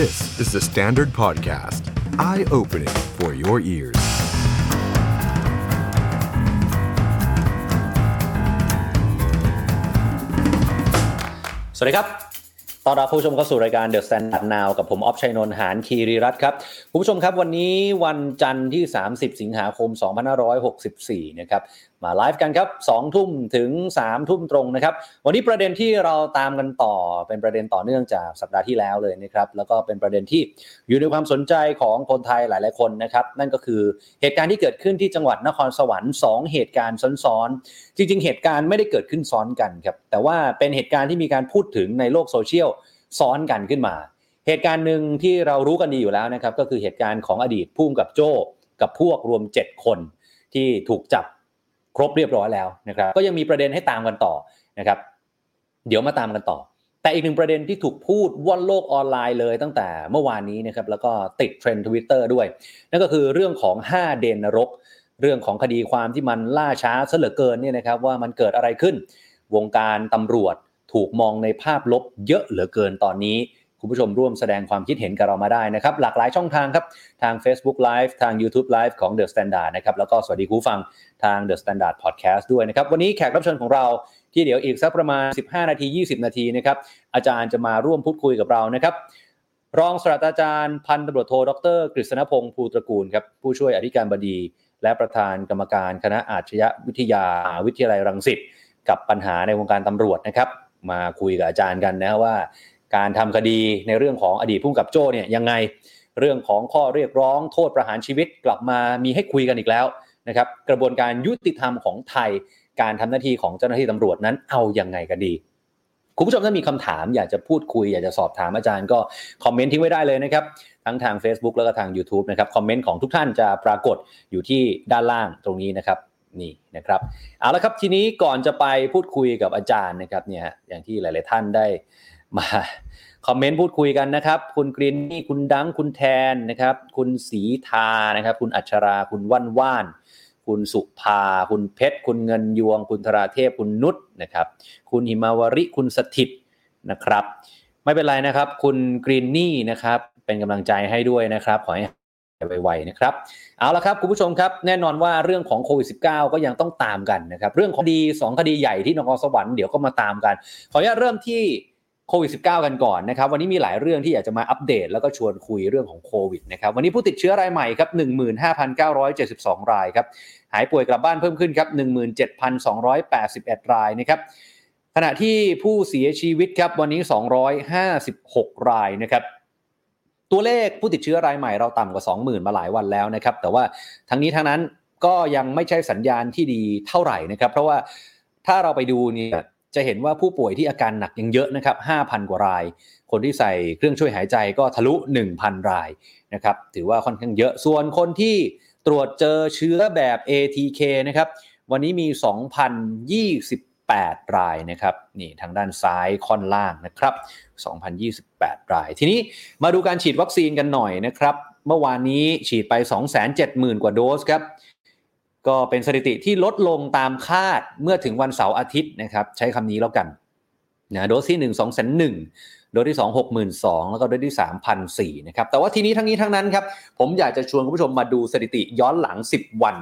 This is the Standard Podcast. Eye-opening for your ears. สวัสดีครับ ตอนรับผู้ชมเข้าสู่รายการ The Standard Now กับผม ออฟชัยนนท์หานคีรีรัตน์ครับคุณผู้ชมครับวันนี้วันจันทร์ที่ 30 สิงหาคม 2564 นะครับ มาไลฟ์กันครับ2ทุ่มถึง3ทุ่มตรงนะครับ วันนี้ประเด็นที่เราตามกันต่อเป็นประเด็นต่อเนื่องจากสัปดาห์ที่แล้วเลยนะครับ แล้วก็เป็นประเด็นที่อยู่ในความสนใจของคนไทยหลาย ๆ คนนะครับ นั่นก็คือเหตุการณ์ที่เกิดขึ้นที่จังหวัดนครสวรรค์ 2 เหตุการณ์ซ้อนๆ จริง ๆ เหตุการณ์ไม่ได้เกิดขึ้นซ้อนกันครับ แต่ว่าเป็นเหตุการณ์ที่มีการพูดถึงในโลกโซเชียลซ้อนกันขึ้นมา เหตุการณ์หนึ่งที่เรารู้กันดีอยู่แล้วนะครับ ก็คือเหตุการณ์ของอดีตผู้กำกับโจ้กับพวกรวม 7 คนที่ถูกจับ ครบเรียบร้อยแล้วนะครับ ก็ยังมีประเด็นให้ตามกันต่อนะครับ เดี๋ยวมาตามกันต่อ แต่อีกหนึ่งประเด็นที่ถูกพูดว่อนโลกออนไลน์เลยตั้งแต่เมื่อวานนี้นะครับ แล้วก็ติดเทรนด์ทวิตเตอร์ด้วย นั่นก็คือเรื่องของ 5 เดนนรก เรื่องของคดีความที่มันล่าช้าซะเหลือเกินเนี่ยนะครับ ว่ามันเกิดอะไรขึ้น วงการตำรวจถูกมองในภาพลบเยอะเหลือเกินตอนนี้คุณผู้ชมร่วมแสดงความคิดเห็นกับเรามาได้นะครับ หลากหลายช่องทางครับ ทาง Facebook Live ทาง YouTube Live ของ The Standard นะครับแล้วก็สวัสดีคุณฟัง ทาง The Standard Podcast ด้วยนะครับ วันนี้แขกรับเชิญของเราที่เดี๋ยวอีกสักประมาณ 15 นาที 20 นาทีนะครับ อาจารย์จะมาร่วมพูดคุยกับเรานะครับ รองศาสตราจารย์พันตำรวจโทดรกฤษณพงศ์ภูตระกูลครับผู้ช่วยอธิการบดี และประธานกรรมการคณะอาชญาวิทยาวิทยาลัยรังสิตกับปัญหาในวงการตำรวจนะครับ มาคุยกับอาจารย์กันนะว่า การทำคดีในเรื่องของอดีตผู้กับโจ้เนี่ยยังไงเรื่องของข้อเรียกร้องโทษประหารชีวิตกลับมามีให้คุยกันอีกแล้ว นะครับกระบวนการยุติธรรมของไทย การทำหน้าที่ของเจ้าหน้าที่ตำรวจนั้นเอายังไงกันดีคุณผู้ชมถ้ามีคำถามอยากจะพูดคุย อยากจะสอบถามอาจารย์ก็คอมเมนต์ทิ้งไว้ได้เลยนะครับ ทั้งทาง Facebook แล้วก็ทาง YouTube นะครับคอมเมนต์ของทุกท่านจะปรากฏอยู่ที่ด้านล่างตรงนี้นะครับนี่นะครับเอาละครับทีนี้ก่อนจะไปพูดคุยกับอาจารย์นะครับเนี่ยอย่างที่หลาย ๆ ท่านได้มาคอมเมนต์พูดคุยกันนะครับ คุณกรีนนี่คุณดังคุณแทนนะครับ คุณสีทานะครับ คุณอัชราคุณว่านว่าน คุณสุภา คุณเพชร คุณเงินยวง คุณธราเทพ คุณนุชนะครับ คุณหิมาวริ คุณสถิตนะครับ ไม่เป็นไรนะครับ คุณกรีนนี่นะครับ เป็นกำลังใจให้ด้วยนะครับ ขอให้ไวๆนะครับ เอาละครับคุณผู้ชมครับ แน่นอนว่าเรื่องของโควิด -19 ก็ยังต้องตามกันนะครับ เรื่องของคดี 2 คดีใหญ่ที่นครสวรรค์เดี๋ยวก็มาตามกัน ขออนุญาตเริ่มที่ โควิด -19 กันก่อนนะครับ วันนี้มีหลายเรื่องที่อยากจะมาอัปเดต แล้วก็ชวนคุยเรื่องของโควิดนะครับ วันนี้ผู้ติดเชื้อรายใหม่ครับ 15,972 รายครับ หายป่วยกลับบ้านเพิ่มขึ้นครับ 17,281 รายนะครับ ขณะที่ผู้เสียชีวิตครับ วันนี้ 256 รายนะครับตัวเลขผู้ติดเชื้อรายใหม่เราต่ำกว่า 20,000 มาหลายวันแล้วนะครับ แต่ว่าทั้งนี้ทั้งนั้นก็ยังไม่ใช่สัญญาณที่ดีเท่าไหร่นะครับ เพราะว่าถ้าเราไปดูเนี่ย จะเห็นว่าผู้ป่วยที่อาการหนักยังเยอะนะครับ 5,000 กว่าราย คนที่ใส่เครื่องช่วยหายใจก็ทะลุ 1,000 รายนะครับ ถือว่าค่อนข้างเยอะ ส่วนคนที่ตรวจเจอเชื้อแบบ ATK นะครับ วันนี้มี 2,028 รายนะครับ นี่ทางด้านซ้ายค่อนล่างนะครับ 2,028 ราย ทีนี้มาดูการฉีดวัคซีนกันหน่อยนะครับ เมื่อวานนี้ฉีดไป 270,000 กว่าโดสครับ ก็เป็นสถิติที่ลดลงตามคาดเมื่อถึงวันเสาร์อาทิตย์นะครับใช้คำนี้แล้วกันนะโดสที่ 1 2 0 0 0โดสที่ 2 62,000แล้วก็โดสที่ 3,004นะครับแต่ว่าทีนี้ทั้งนี้ทั้งนั้นครับผมอยากจะชวนคุณผู้ชมมาดูสถิติย้อนหลัง 10 วัน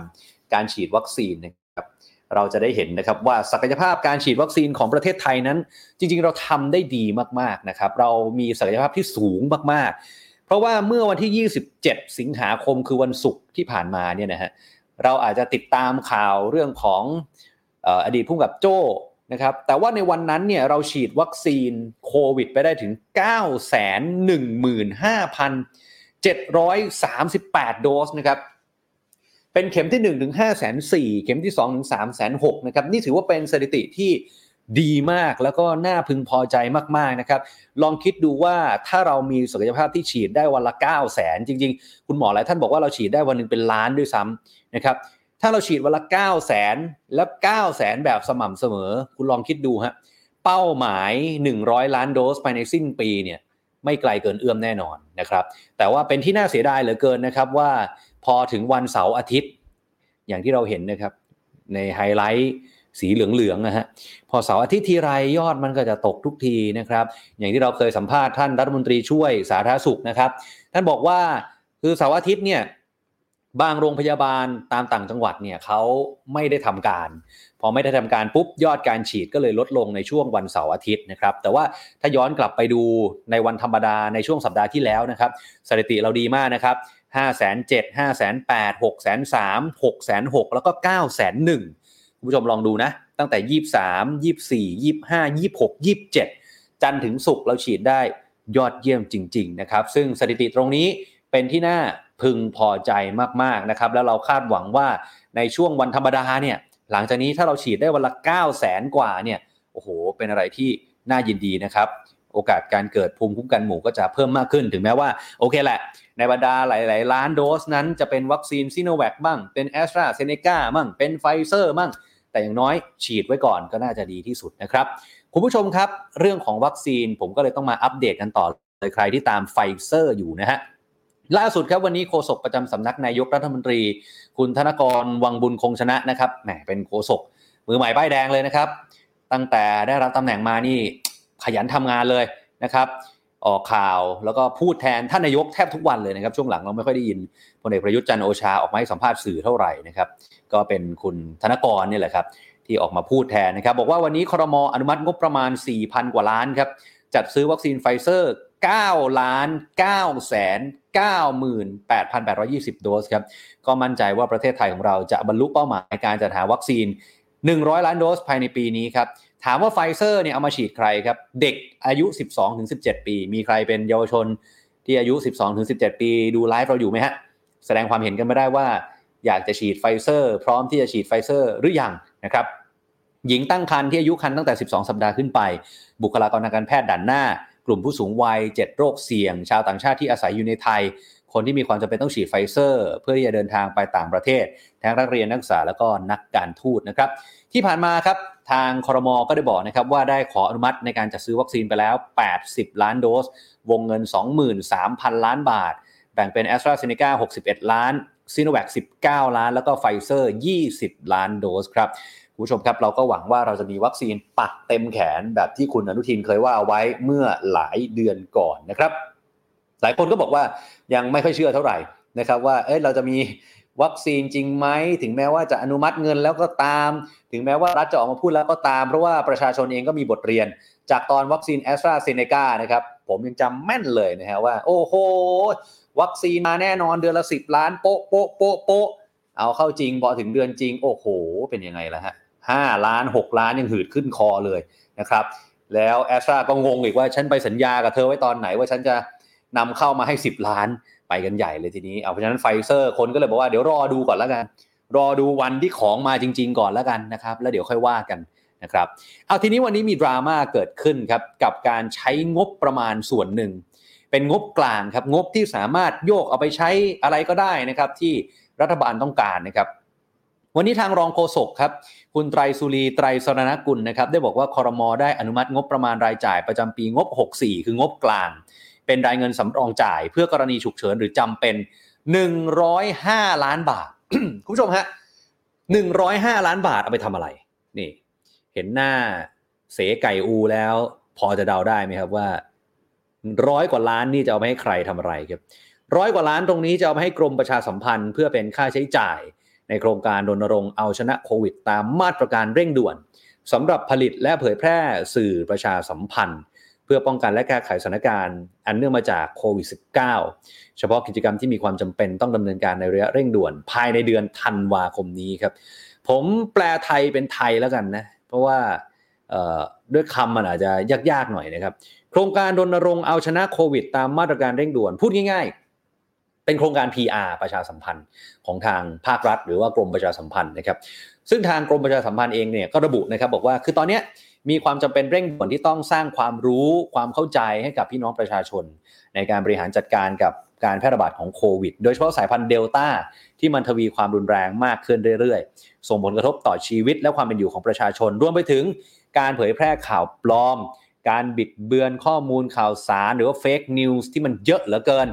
การฉีดวัคซีนนะครับเราจะได้เห็นนะครับว่าศักยภาพการฉีดวัคซีนของประเทศไทยนั้น จริง ๆ เราทำได้ดีมากๆนะครับเรามีศักยภาพที่สูงมากๆ เพราะว่าเมื่อวันที่ 27 สิงหาคมคือวันศุกร์ที่ผ่านมาเนี่ยนะฮะ เราอาจจะติดตามข่าวเรื่องของอดีตผู้กับโจ้นะครับแต่ว่าในวันนั้นเนี่ยเราฉีดวัคซีนโควิดไปได้ถึง 915,738 โดสนะครับเป็นเข็มที่1ถึง5 4 0 0 0เข็มที่2ถึง3 6 0 0 0นะครับนี่ถือว่าเป็นสถิติที่ดีมากแล้วก็น่าพึงพอใจมากๆนะครับลองคิดดูว่าถ้าเรามีศักยภาพที่ฉีดได้วันละ 9 0 0 0 0 0 จริง ๆ คุณหมอหลายท่านบอกว่าเราฉีดได้วันหนึ่งเป็นล้านด้วยซ้ำ นะครับถ้าเราฉีดวันละ 9 0 0 0 0แล้ว9 0 0 0 0 0แบบสม่ำเสมอ คุณลองคิดดูฮะเป้าหมาย 100 ล้านโดสภายในสิ้นปีเนี่ยไม่ไกลเกินเอื้อมแน่นอนนะครับ แต่ว่าเป็นที่น่าเสียดายเหลือเกินนะครับว่าพอถึงวันเสาร์อาทิตย์ อย่างที่เราเห็นนะครับ ในไฮไลท์สีเหลืองๆนะฮะพอเสาร์อาทิตย์ทีไรยอดมันก็จะตกทุกทีนะครับ อย่างที่เราเคยสัมภาษณ์ท่านรัฐมนตรีช่วยสาธารณสุขนะครับ ท่านบอกว่าคือเสาร์อาทิตย์เนี่ย บางโรงพยาบาลตามต่างจังหวัดเนี่ยเขาไม่ได้ทำการ พอไม่ได้ทำการปุ๊บยอดการฉีดก็เลยลดลงในช่วงวันเสาร์อาทิตย์นะครับ แต่ว่าถ้าย้อนกลับไปดูในวันธรรมดาในช่วงสัปดาห์ที่แล้วนะครับสถิติเราดีมากนะครับ5 7 0 0 0 5 8 0 0 6 3 6 6 6แล้วก็9 1 0 0 0คุณผู้ชมลองดูนะ ตั้งแต่23 24 25 26 27จันทร์ถึงศุกร์เราฉีดได้ยอดเยี่ยมจริง ๆ นะครับ ซึ่งสถิติตรงนี้เป็นที่น่า พึงพอใจมากๆนะครับแล้วเราคาดหวังว่าในช่วงวันธรรมดาเนี่ยหลังจากนี้ถ้าเราฉีดได้วันละ 9 0 0แสนกว่าเนี่ยโอ้โห เป็นอะไรที่น่ายินดีนะครับ โอกาสการเกิดภูมิคุ้มกันหมู่ก็จะเพิ่มมากขึ้นถึงแม้ว่า โอเคแหละ ในบรรดาหลาย ๆ ล้านโดสนั้นจะเป็นวัคซีนซีโนแวคบ้าง เป็นแอสตราเซเนกาบ้างเป็นไฟเซอร์บ้างแต่อย่างน้อยฉีดไว้ก่อนก็น่าจะดีที่สุดนะครับ คุณผู้ชมครับ เรื่องของวัคซีนผมก็เลยต้องมาอัปเดตกันต่อเลยใครที่ตามไฟเซอร์อยู่นะฮะ ล่าสุดครับวันนี้โฆษกประจำสำนักนายกรัฐมนตรี คุณธนกรวังบุญคงชนะนะครับแหมเป็นโฆษกมือใหม่ป้ายแดงเลยนะครับ ตั้งแต่ได้รับตำแหน่งมานี่ขยันทำงานเลยนะครับ ออกข่าวแล้วก็พูดแทนท่านนายกแทบทุกวันเลยนะครับ ช่วงหลังเราไม่ค่อยได้ยินพลเอกประยุทธ์จันทร์โอชาออกมาให้สัมภาษณ์สื่อเท่าไหร่นะครับ ก็เป็นคุณธนกรนี่แหละครับ ที่ออกมาพูดแทนนะครับ บอกว่าวันนี้ครมอนุมัติงบประมาณ 4,000 กว่าล้านครับจัดซื้อวัคซีนไฟเซอร์ 9ล้าน9แสน98,820 โดสครับ ก็มั่นใจว่าประเทศไทยของเราจะบรรลุเป้าหมายการจัดหาวัคซีน 100 ล้านโดสภายในปีนี้ครับ ถามว่าไฟเซอร์เนี่ยเอามาฉีดใครครับ เด็กอายุ 12-17 ปี มีใครเป็นเยาวชนที่อายุ 12-17 ปีดูไลฟ์เราอยู่ไหมฮะ แสดงความเห็นกันมาได้ว่า อยากจะฉีดไฟเซอร์ พร้อมที่จะฉีดไฟเซอร์หรือยังนะครับ หญิงตั้งครรภ์ที่อายุครรภ์ตั้งแต่ 12 สัปดาห์ขึ้นไป บุคลากรทางการแพทย์ด่านหน้า กลุ่มผู้สูงวัย 7 โรคเสี่ยง ชาวต่างชาติที่อาศัยอยู่ในไทย คนที่มีความจำเป็นต้องฉีดไฟเซอร์ เพื่อที่จะเดินทางไปต่างประเทศ ทั้งนักเรียนนักศึกษาแล้วก็นักการทูตนะครับ ที่ผ่านมาครับทางคอรมอก็ได้บอกนะครับว่าได้ขออนุมัติในการจัดซื้อวัคซีนไปแล้ว 80 ล้านโดส วงเงิน 23,000 ล้านบาท แบ่งเป็น AstraZeneca 61 ล้านซีโนแวค19 ล้าน แล้วก็ไฟเซอร์ 20 ล้านโดสครับ ผู้ชมครับเราก็หวังว่าเราจะมีวัคซีนปักเต็มแขนแบบที่คุณอนุทินเคยว่าเอาไว้เมื่อหลายเดือนก่อนนะครับ หลายคนก็บอกว่ายังไม่ค่อยเชื่อเท่าไหร่นะครับว่าเอ้ยเราจะมีวัคซีนจริงไหมถึงแม้ว่าจะอนุมัติเงินแล้วก็ตาม ถึงแม้ว่ารัฐจะออกมาพูดแล้วก็ตามเพราะว่าประชาชนเองก็มีบทเรียน จากตอนวัคซีนแอสตราเซเนกานะครับผมยังจำแม่นเลยนะฮะว่า โอ้โห วัคซีนมาแน่นอนเดือนละสิบล้านโป๊ะโป๊ะโป๊ะโป๊ะเอาเข้าจริงพอถึงเดือนจริง โอ้โห เป็นยังไงล่ะฮะ ห้าล้านหกล้านยังหืดขึ้นคอเลยนะครับ แล้วแอสตราก็งงอีกว่าฉันไปสัญญากับเธอไว้ตอนไหนว่าฉันจะนำเข้ามาให้ 10 ล้านไปกันใหญ่เลยทีนี้เอาเพราะฉะนั้นไฟเซอร์คนก็เลยบอกว่าเดี๋ยวรอดูก่อนแล้วกัน รอดูวันที่ของมาจริง ๆ ก่อนแล้วกันนะครับ แล้วเดี๋ยวค่อยว่ากันนะครับเอาทีนี้วันนี้มีดราม่าเกิดขึ้นครับกับการใช้งบประมาณส่วนหนึ่ง เป็นงบกลางครับงบที่สามารถโยกเอาไปใช้อะไรก็ได้นะครับที่รัฐบาลต้องการนะครับ วันนี้ทางรองโฆษกครับคุณไตรสุรีไตรสรณกุลนะครับได้บอกว่าคอรมอได้อนุมัติงบประมาณรายจ่ายประจำปีงบ 64 คืองบกลาง เป็นรายเงินสำรองจ่าย เพื่อกรณีฉุกเฉินหรือจำเป็น 105 ล้านบาท คุณผู้ชมฮะ105 ล้านบาทเอาไปทำอะไร นี่ เห็นหน้าเสไก่อูแล้ว พอจะเดาได้ไหมครับว่าร้อยกว่าล้านนี่จะเอาไปให้ใครทำอะไรครับร้อยกว่าล้านตรงนี้จะเอาไปให้กรมประชาสัมพันธ์ เพื่อเป็นค่าใช้จ่าย ในโครงการรณรงค์เอาชนะโควิด ตามมาตรการเร่งด่วนสำหรับผลิตและเผยแพร่สื่อประชาสัมพันธ์ เพื่อป้องกันและแก้ไขสถานการณ์ อันเนื่องมาจากโควิด -19 เฉพาะกิจกรรมที่มีความจำเป็นต้องดำเนินการในระยะเร่งด่วน ภายในเดือนธันวาคมนี้ครับ ผมแปลไทยเป็นไทยแล้วกันนะเพราะว่าด้วยคำมันอาจจะยากๆหน่อยนะครับ โครงการรณรงค์เอาชนะโควิด ตามมาตรการเร่งด่วนพูดง่ายๆ เป็นโครงการ PR ประชาสัมพันธ์ของทางภาครัฐ หรือว่ากรมประชาสัมพันธ์นะครับ ซึ่งทางกรมประชาสัมพันธ์เองเนี่ยก็ระบุนะครับบอกว่าคือตอนนี้มีความจำเป็นเร่งด่วนที่ต้องสร้างความรู้ความเข้าใจให้กับพี่น้องประชาชน ในการบริหารจัดการกับการแพร่ระบาดของโควิด โดยเฉพาะสายพันธุ์เดลต้าที่มันทวีความรุนแรงมากขึ้นเรื่อยๆ ส่งผลกระทบต่อชีวิตและความเป็นอยู่ของประชาชน รวมไปถึงการเผยแพร่ข่าวปลอม การบิดเบือนข้อมูลข่าวสาร หรือว่า fake news ที่มันเยอะเหลือเกิน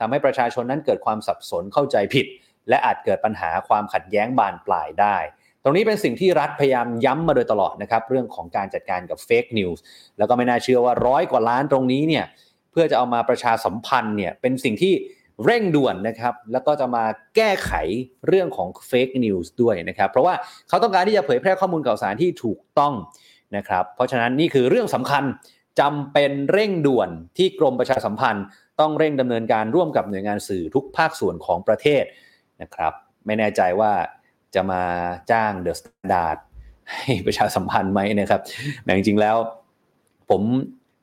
ทำให้ประชาชนนั้นเกิดความสับสนเข้าใจผิด และอาจเกิดปัญหาความขัดแย้งบานปลายได้ ตรงนี้เป็นสิ่งที่รัฐพยายามย้ำมาโดยตลอดนะครับเรื่องของการจัดการกับ fake news แล้วก็ไม่น่าเชื่อว่าร้อยกว่าล้านตรงนี้เนี่ยเพื่อจะเอามาประชาสัมพันธ์เนี่ยเป็นสิ่งที่เร่งด่วนนะครับ แล้วก็จะมาแก้ไขเรื่องของ fake news ด้วยนะครับ เพราะว่าเขาต้องการที่จะเผยแพร่ข้อมูลข่าวสารที่ถูกต้องนะครับ เพราะฉะนั้นนี่คือเรื่องสำคัญจำเป็นเร่งด่วนที่กรมประชาสัมพันธ์ ต้องเร่งดำเนินการร่วมกับหน่วยงานสื่อทุกภาคส่วนของประเทศนะครับ ไม่แน่ใจว่าจะมาจ้างเดอะสแตนดาร์ดให้ประชาสัมพันธ์ไหมนะครับแต่จริงๆแล้ว ผม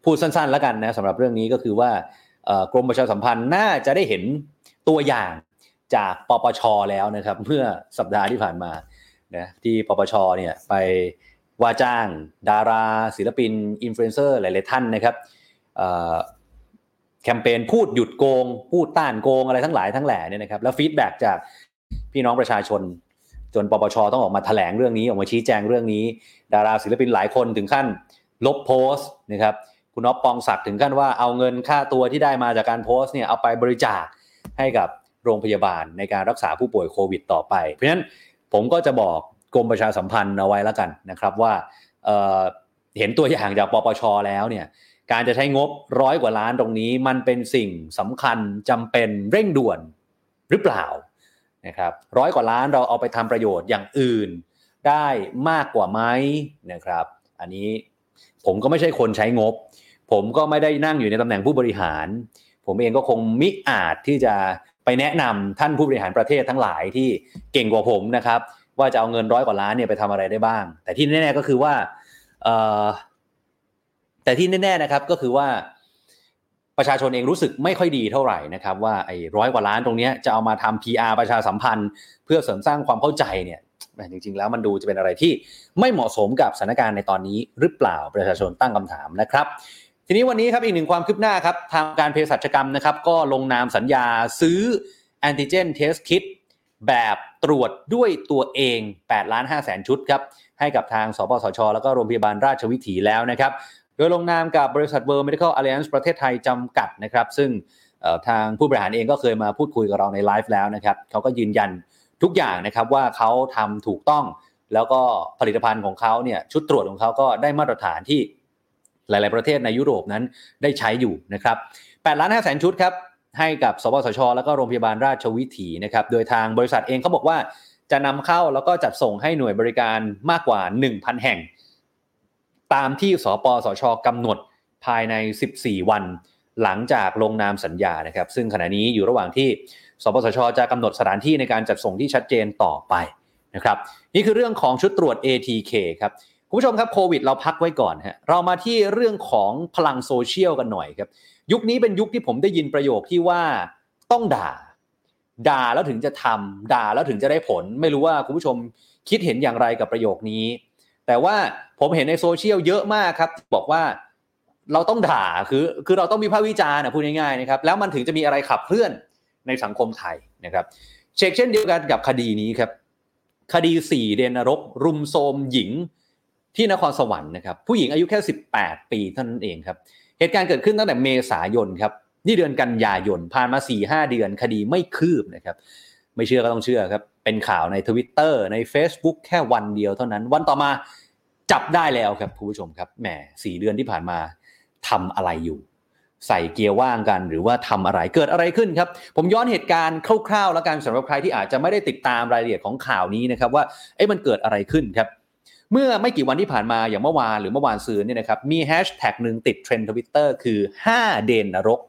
พูดสั้นๆแล้วกันนะสำหรับเรื่องนี้ก็คือว่ากรมประชาสัมพันธ์น่าจะได้เห็นตัวอย่างจากปปชแล้วนะครับเมื่อสัปดาห์ที่ผ่านมานะที่ปปชเนี่ยไปว่าจ้างดารา ศิลปินอินฟลูเอนเซอร์หลาย ๆ ท่านนะครับ แคมเปญพูดหยุดโกง พูดต้านโกงอะไรทั้งหลายทั้งแหล่เนี่ยนะครับแล้ว feedback จากพี่น้องประชาชน จนปปชต้องออกมาแถลงเรื่องนี้ออกมาชี้แจงเรื่องนี้ ดาราศิลปินหลายคนถึงขั้นลบโพสต์นะครับคุณอ๊อฟปองศักดิ์ถึงขั้นว่าเอาเงินค่าตัวที่ได้มาจากการโพสต์เนี่ยเอาไปบริจาคให้กับโรงพยาบาลในการรักษาผู้ป่วยโควิดต่อไป เพราะฉะนั้นผมก็จะบอกกรมประชาสัมพันธ์เอาไว้แล้วกันนะครับว่าเเห็นตัวอย่างจากปปชแล้วเนี่ย การจะใช้งบร้อยกว่าล้านตรงนี้ มันเป็นสิ่งสำคัญจำเป็นเร่งด่วนหรือเปล่านะครับร้อยกว่าล้านเราเอาไปทำประโยชน์อย่างอื่น ได้มากกว่าไหมนะครับ อันนี้ผมก็ไม่ใช่คนใช้งบ ผมก็ไม่ได้นั่งอยู่ในตำแหน่งผู้บริหาร ผมเองก็คงมิอาจที่จะไปแนะนำท่านผู้บริหารประเทศทั้งหลายที่เก่งกว่าผมนะครับ ว่าจะเอาเงินร้อยกว่าล้านเนี่ยไปทำอะไรได้บ้าง แต่ที่แน่ๆก็คือว่า แต่ที่แน่ๆนะครับก็คือว่าประชาชนเองรู้สึกไม่ค่อยดีเท่าไหร่นะครับว่าไอ้ร้อยกว่าล้านตรงนี้จะเอามาทำ PR ประชาสัมพันธ์ เพื่อเสริมสร้างความเข้าใจเนี่ยจริงๆ แล้วมันดูจะเป็นอะไรที่ไม่เหมาะสมกับสถานการณ์ในตอนนี้หรือเปล่าประชาชนตั้งคำถามนะครับ ทีนี้วันนี้ครับอีกหนึ่งความคืบหน้าครับทางการเภสัชกรรมนะครับก็ลงนามสัญญาซื้อแอนติเจนเทสคิดแบบตรวจด้วยตัวเอง8ล้าน5แสนชุดครับให้กับทางสปสช แล้วก็โรงพยาบาลราชวิถีแล้วนะครับ โดยลงนามกับบริษัท World Medical Alliance ประเทศไทยจำกัดนะครับ ซึ่งทางผู้บริหารเองก็เคยมาพูดคุยกับเราในไลฟ์แล้วนะครับเขาก็ยืนยันทุกอย่างนะครับว่าเขาทำถูกต้อง แล้วก็ผลิตภัณฑ์ของเขาเนี่ยชุดตรวจของเขาก็ได้มาตรฐานที่หลาย ๆ ประเทศในยุโรปนั้นได้ใช้อยู่นะครับ8ล้าน5แสนชุดครับให้กับสปสช แล้วก็โรงพยาบาลราชวิถีนะครับโดยทางบริษัทเองเขาบอกว่าจะนำเข้าแล้วก็จัดส่งให้หน่วยบริการมากกว่า 1,000 แห่ง ตามที่สปสชกำหนดภายใน 14 วัน หลังจากลงนามสัญญานะครับ ซึ่งขณะนี้อยู่ระหว่างที่สปสชจะกำหนดสถานที่ในการจัดส่งที่ชัดเจนต่อไปนะครับนี่คือเรื่องของชุดตรวจ ATK ครับคุณผู้ชมครับโควิดเราพักไว้ก่อนฮะเรามาที่เรื่องของพลังโซเชียลกันหน่อยครับ ยุคนี้เป็นยุคที่ผมได้ยินประโยคที่ว่าต้องด่า ด่าแล้วถึงจะทำด่าแล้วถึงจะได้ผล ไม่รู้ว่าคุณผู้ชมคิดเห็นอย่างไรกับประโยคนี้ แต่ว่าผมเห็นในโซเชียลเยอะมากครับ บอกว่าเราต้องด่าคือคือเราต้องมีภาควิจารณ์นะพูดง่ายๆนะครับแล้วมันถึงจะมีอะไรขับเคลื่อนในสังคมไทยนะครับเช็คเช่นเดียวกันกับคดีนี้ครับ คดีสี่เดนรก รุมโทรมหญิงที่นครสวรรค์นะครับผู้หญิงอายุแค่ 18 ปีเท่านั้นเองครับเหตุการณ์เกิดขึ้นตั้งแต่เมษายนครับนี่เดือนกันยายนผ่านมา4-5เดือนคดีไม่คืบนะครับ ไม่เชื่อก็ต้องเชื่อครับ เป็นข่าวในทวิตเตอร์ใน Facebook แค่วันเดียวเท่านั้น วันต่อมาจับได้แล้วครับคุณผู้ชมครับแหมสี่เดือนที่ผ่านมาทำอะไรอยู่ ใส่เกียร์ว่างกัน หรือว่าทำอะไรเกิดอะไรขึ้นครับ ผมย้อนเหตุการณ์คร่าวๆ แล้วกันสำหรับใครที่อาจจะไม่ได้ติดตามรายละเอียดของข่าวนี้นะครับว่าเอ้มันเกิดอะไรขึ้นครับเมื่อไม่กี่วันที่ผ่านมาอย่างเมื่อวานหรือเมื่อวานซืนเนี่ยนะครับมีแฮชแท็กหนึ่งติดเทรนด์ทวิตเตอร์คือ 5 เดนนรก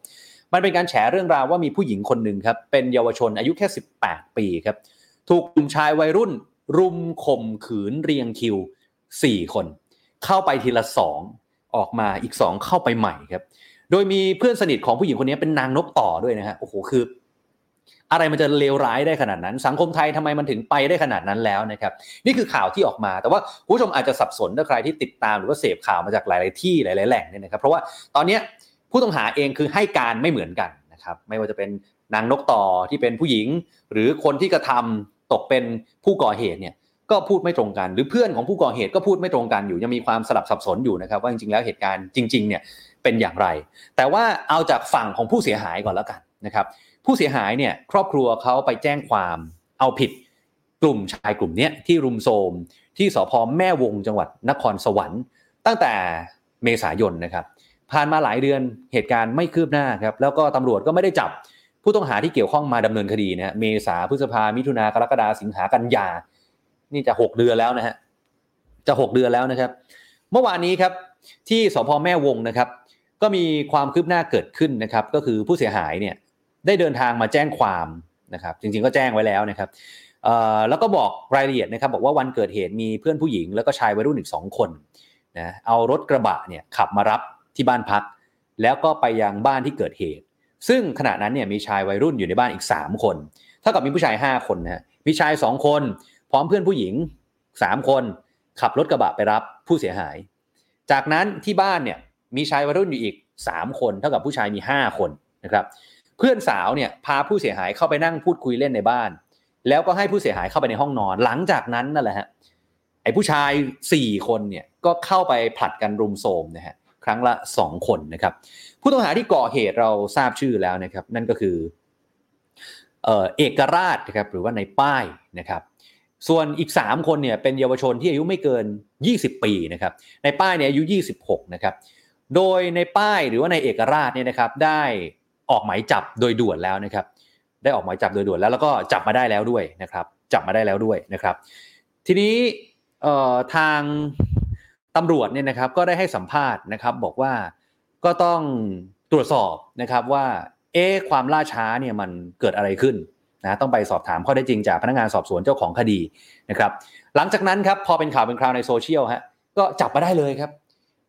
มันเป็นการแฉเรื่องราวว่ามีผู้หญิงคนหนึ่งครับเป็นเยาวชนอายุแค่ 18 ปีครับถูกกลุ่มชายวัยรุ่น รุมข่มขืนเรียงคิว 4 คน เข้าไปทีละ 2 ออกมาอีก 2 เข้าไปใหม่ครับ โดยมีเพื่อนสนิทของผู้หญิงคนนี้เป็นนางนกต่อด้วยนะฮะโอ้โหคือ อะไรมันจะเลวร้ายได้ขนาดนั้น สังคมไทยทำไมมันถึงไปได้ขนาดนั้นแล้วนะครับ นี่คือข่าวที่ออกมา แต่ว่าผู้ชมอาจจะสับสนถ้าใครที่ติดตามหรือว่าเสพข่าวมาจากหลาย ๆ ที่หลาย ๆ แหล่งเนี่ยนะครับ เพราะว่าตอนนี้ ผู้ต้องหาเองคือให้การไม่เหมือนกันนะครับไม่ว่าจะเป็นนางนกต่อที่เป็นผู้หญิง หรือคนที่กระทำตกเป็นผู้ก่อเหตุเนี่ยก็พูดไม่ตรงกัน หรือเพื่อนของผู้ก่อเหตุก็พูดไม่ตรงกันอยู่ยังมีความสลับสับสนอยู่นะครับ ว่าจริงๆแล้วเหตุการณ์จริงๆเนี่ยเป็นอย่างไร แต่ว่าเอาจากฝั่งของผู้เสียหายก่อนแล้วกันนะครับผู้เสียหายเนี่ยครอบครัวเขาไปแจ้งความเอาผิดกลุ่มชายกลุ่มนี้ที่รุมโทมที่สพแม่วงจังหวัดนครสวรรค์ ตั้งแต่เมษายนนะครับ ผ่านมาหลายเดือนเหตุการณ์ไม่คืบหน้าครับแล้วก็ตำรวจก็ไม่ได้จับผู้ต้องหาที่เกี่ยวข้องมาดำเนินคดีนะเมษาพฤษภามิถุนากรกฎาสิงหากันยา นี่จะ 6 เดือนแล้วนะฮะจะ 6 เดือนแล้วนะครับ เมื่อวานนี้ครับที่สพแม่วงนะครับ ก็มีความคืบหน้าเกิดขึ้นนะครับ ก็คือผู้เสียหายเนี่ยได้เดินทางมาแจ้งความนะครับ จริงๆก็แจ้งไว้แล้วนะครับแล้วก็บอกรายละเอียดนะครับ บอกว่าวันเกิดเหตุมีเพื่อนผู้หญิง แล้วก็ชายวัยรุ่นอีก2คนนะเอารถกระบะเนี่ยขับมารับ ที่บ้านพัก แล้วก็ไปยังบ้านที่เกิดเหตุ ซึ่งขณะนั้นเนี่ยมีชายวัยรุ่นอยู่ในบ้านอีก 3 คน เท่ากับมีผู้ชาย 5 คนนะฮะมีชาย 2 คน พร้อมเพื่อนผู้หญิง 3 คน ขับรถกระบะไปรับผู้เสียหาย จากนั้นที่บ้านเนี่ยมีชายวัยรุ่นอยู่อีก 3 คน เท่ากับผู้ชายมี 5 คนนะครับเพื่อนสาวเนี่ยพาผู้เสียหายเข้าไปนั่งพูดคุยเล่นในบ้าน แล้วก็ให้ผู้เสียหายเข้าไปในห้องนอน หลังจากนั้นนั่นแหละฮะไอ้ผู้ชาย4คนเนี่ยก็เข้าไปผลัดกันรุมโทมนะฮะ ครั้งละ 2 คนนะครับ ผู้ต้องหาที่ก่อเหตุเราทราบชื่อแล้วนะครับ นั่นก็คือเอกราชนะครับหรือว่าในป้ายนะครับ ส่วนอีก 3 คนเนี่ยเป็นเยาวชนที่อายุไม่เกิน 20 ปีนะครับ ในป้ายเนี่ยอายุ 26 นะครับ โดยในป้ายหรือว่าในเอกราชเนี่ยนะครับได้ออกหมายจับโดยด่วนแล้วนะครับ ได้ออกหมายจับโดยด่วนแล้วแล้วก็จับมาได้แล้วด้วยนะครับ จับมาได้แล้วด้วยนะครับ ทีนี้ทาง ตำรวจเนี่ยนะครับก็ได้ให้สัมภาษณ์นะครับ บอกว่าก็ต้องตรวจสอบนะครับว่าเอ๊ความล่าช้าเนี่ยมันเกิดอะไรขึ้นนะต้องไปสอบถามข้อได้จริงจากพนักงานสอบสวนเจ้าของคดีนะครับ หลังจากนั้นครับพอเป็นข่าวเป็นคราวในโซเชียลฮะก็จับมาได้เลยครับ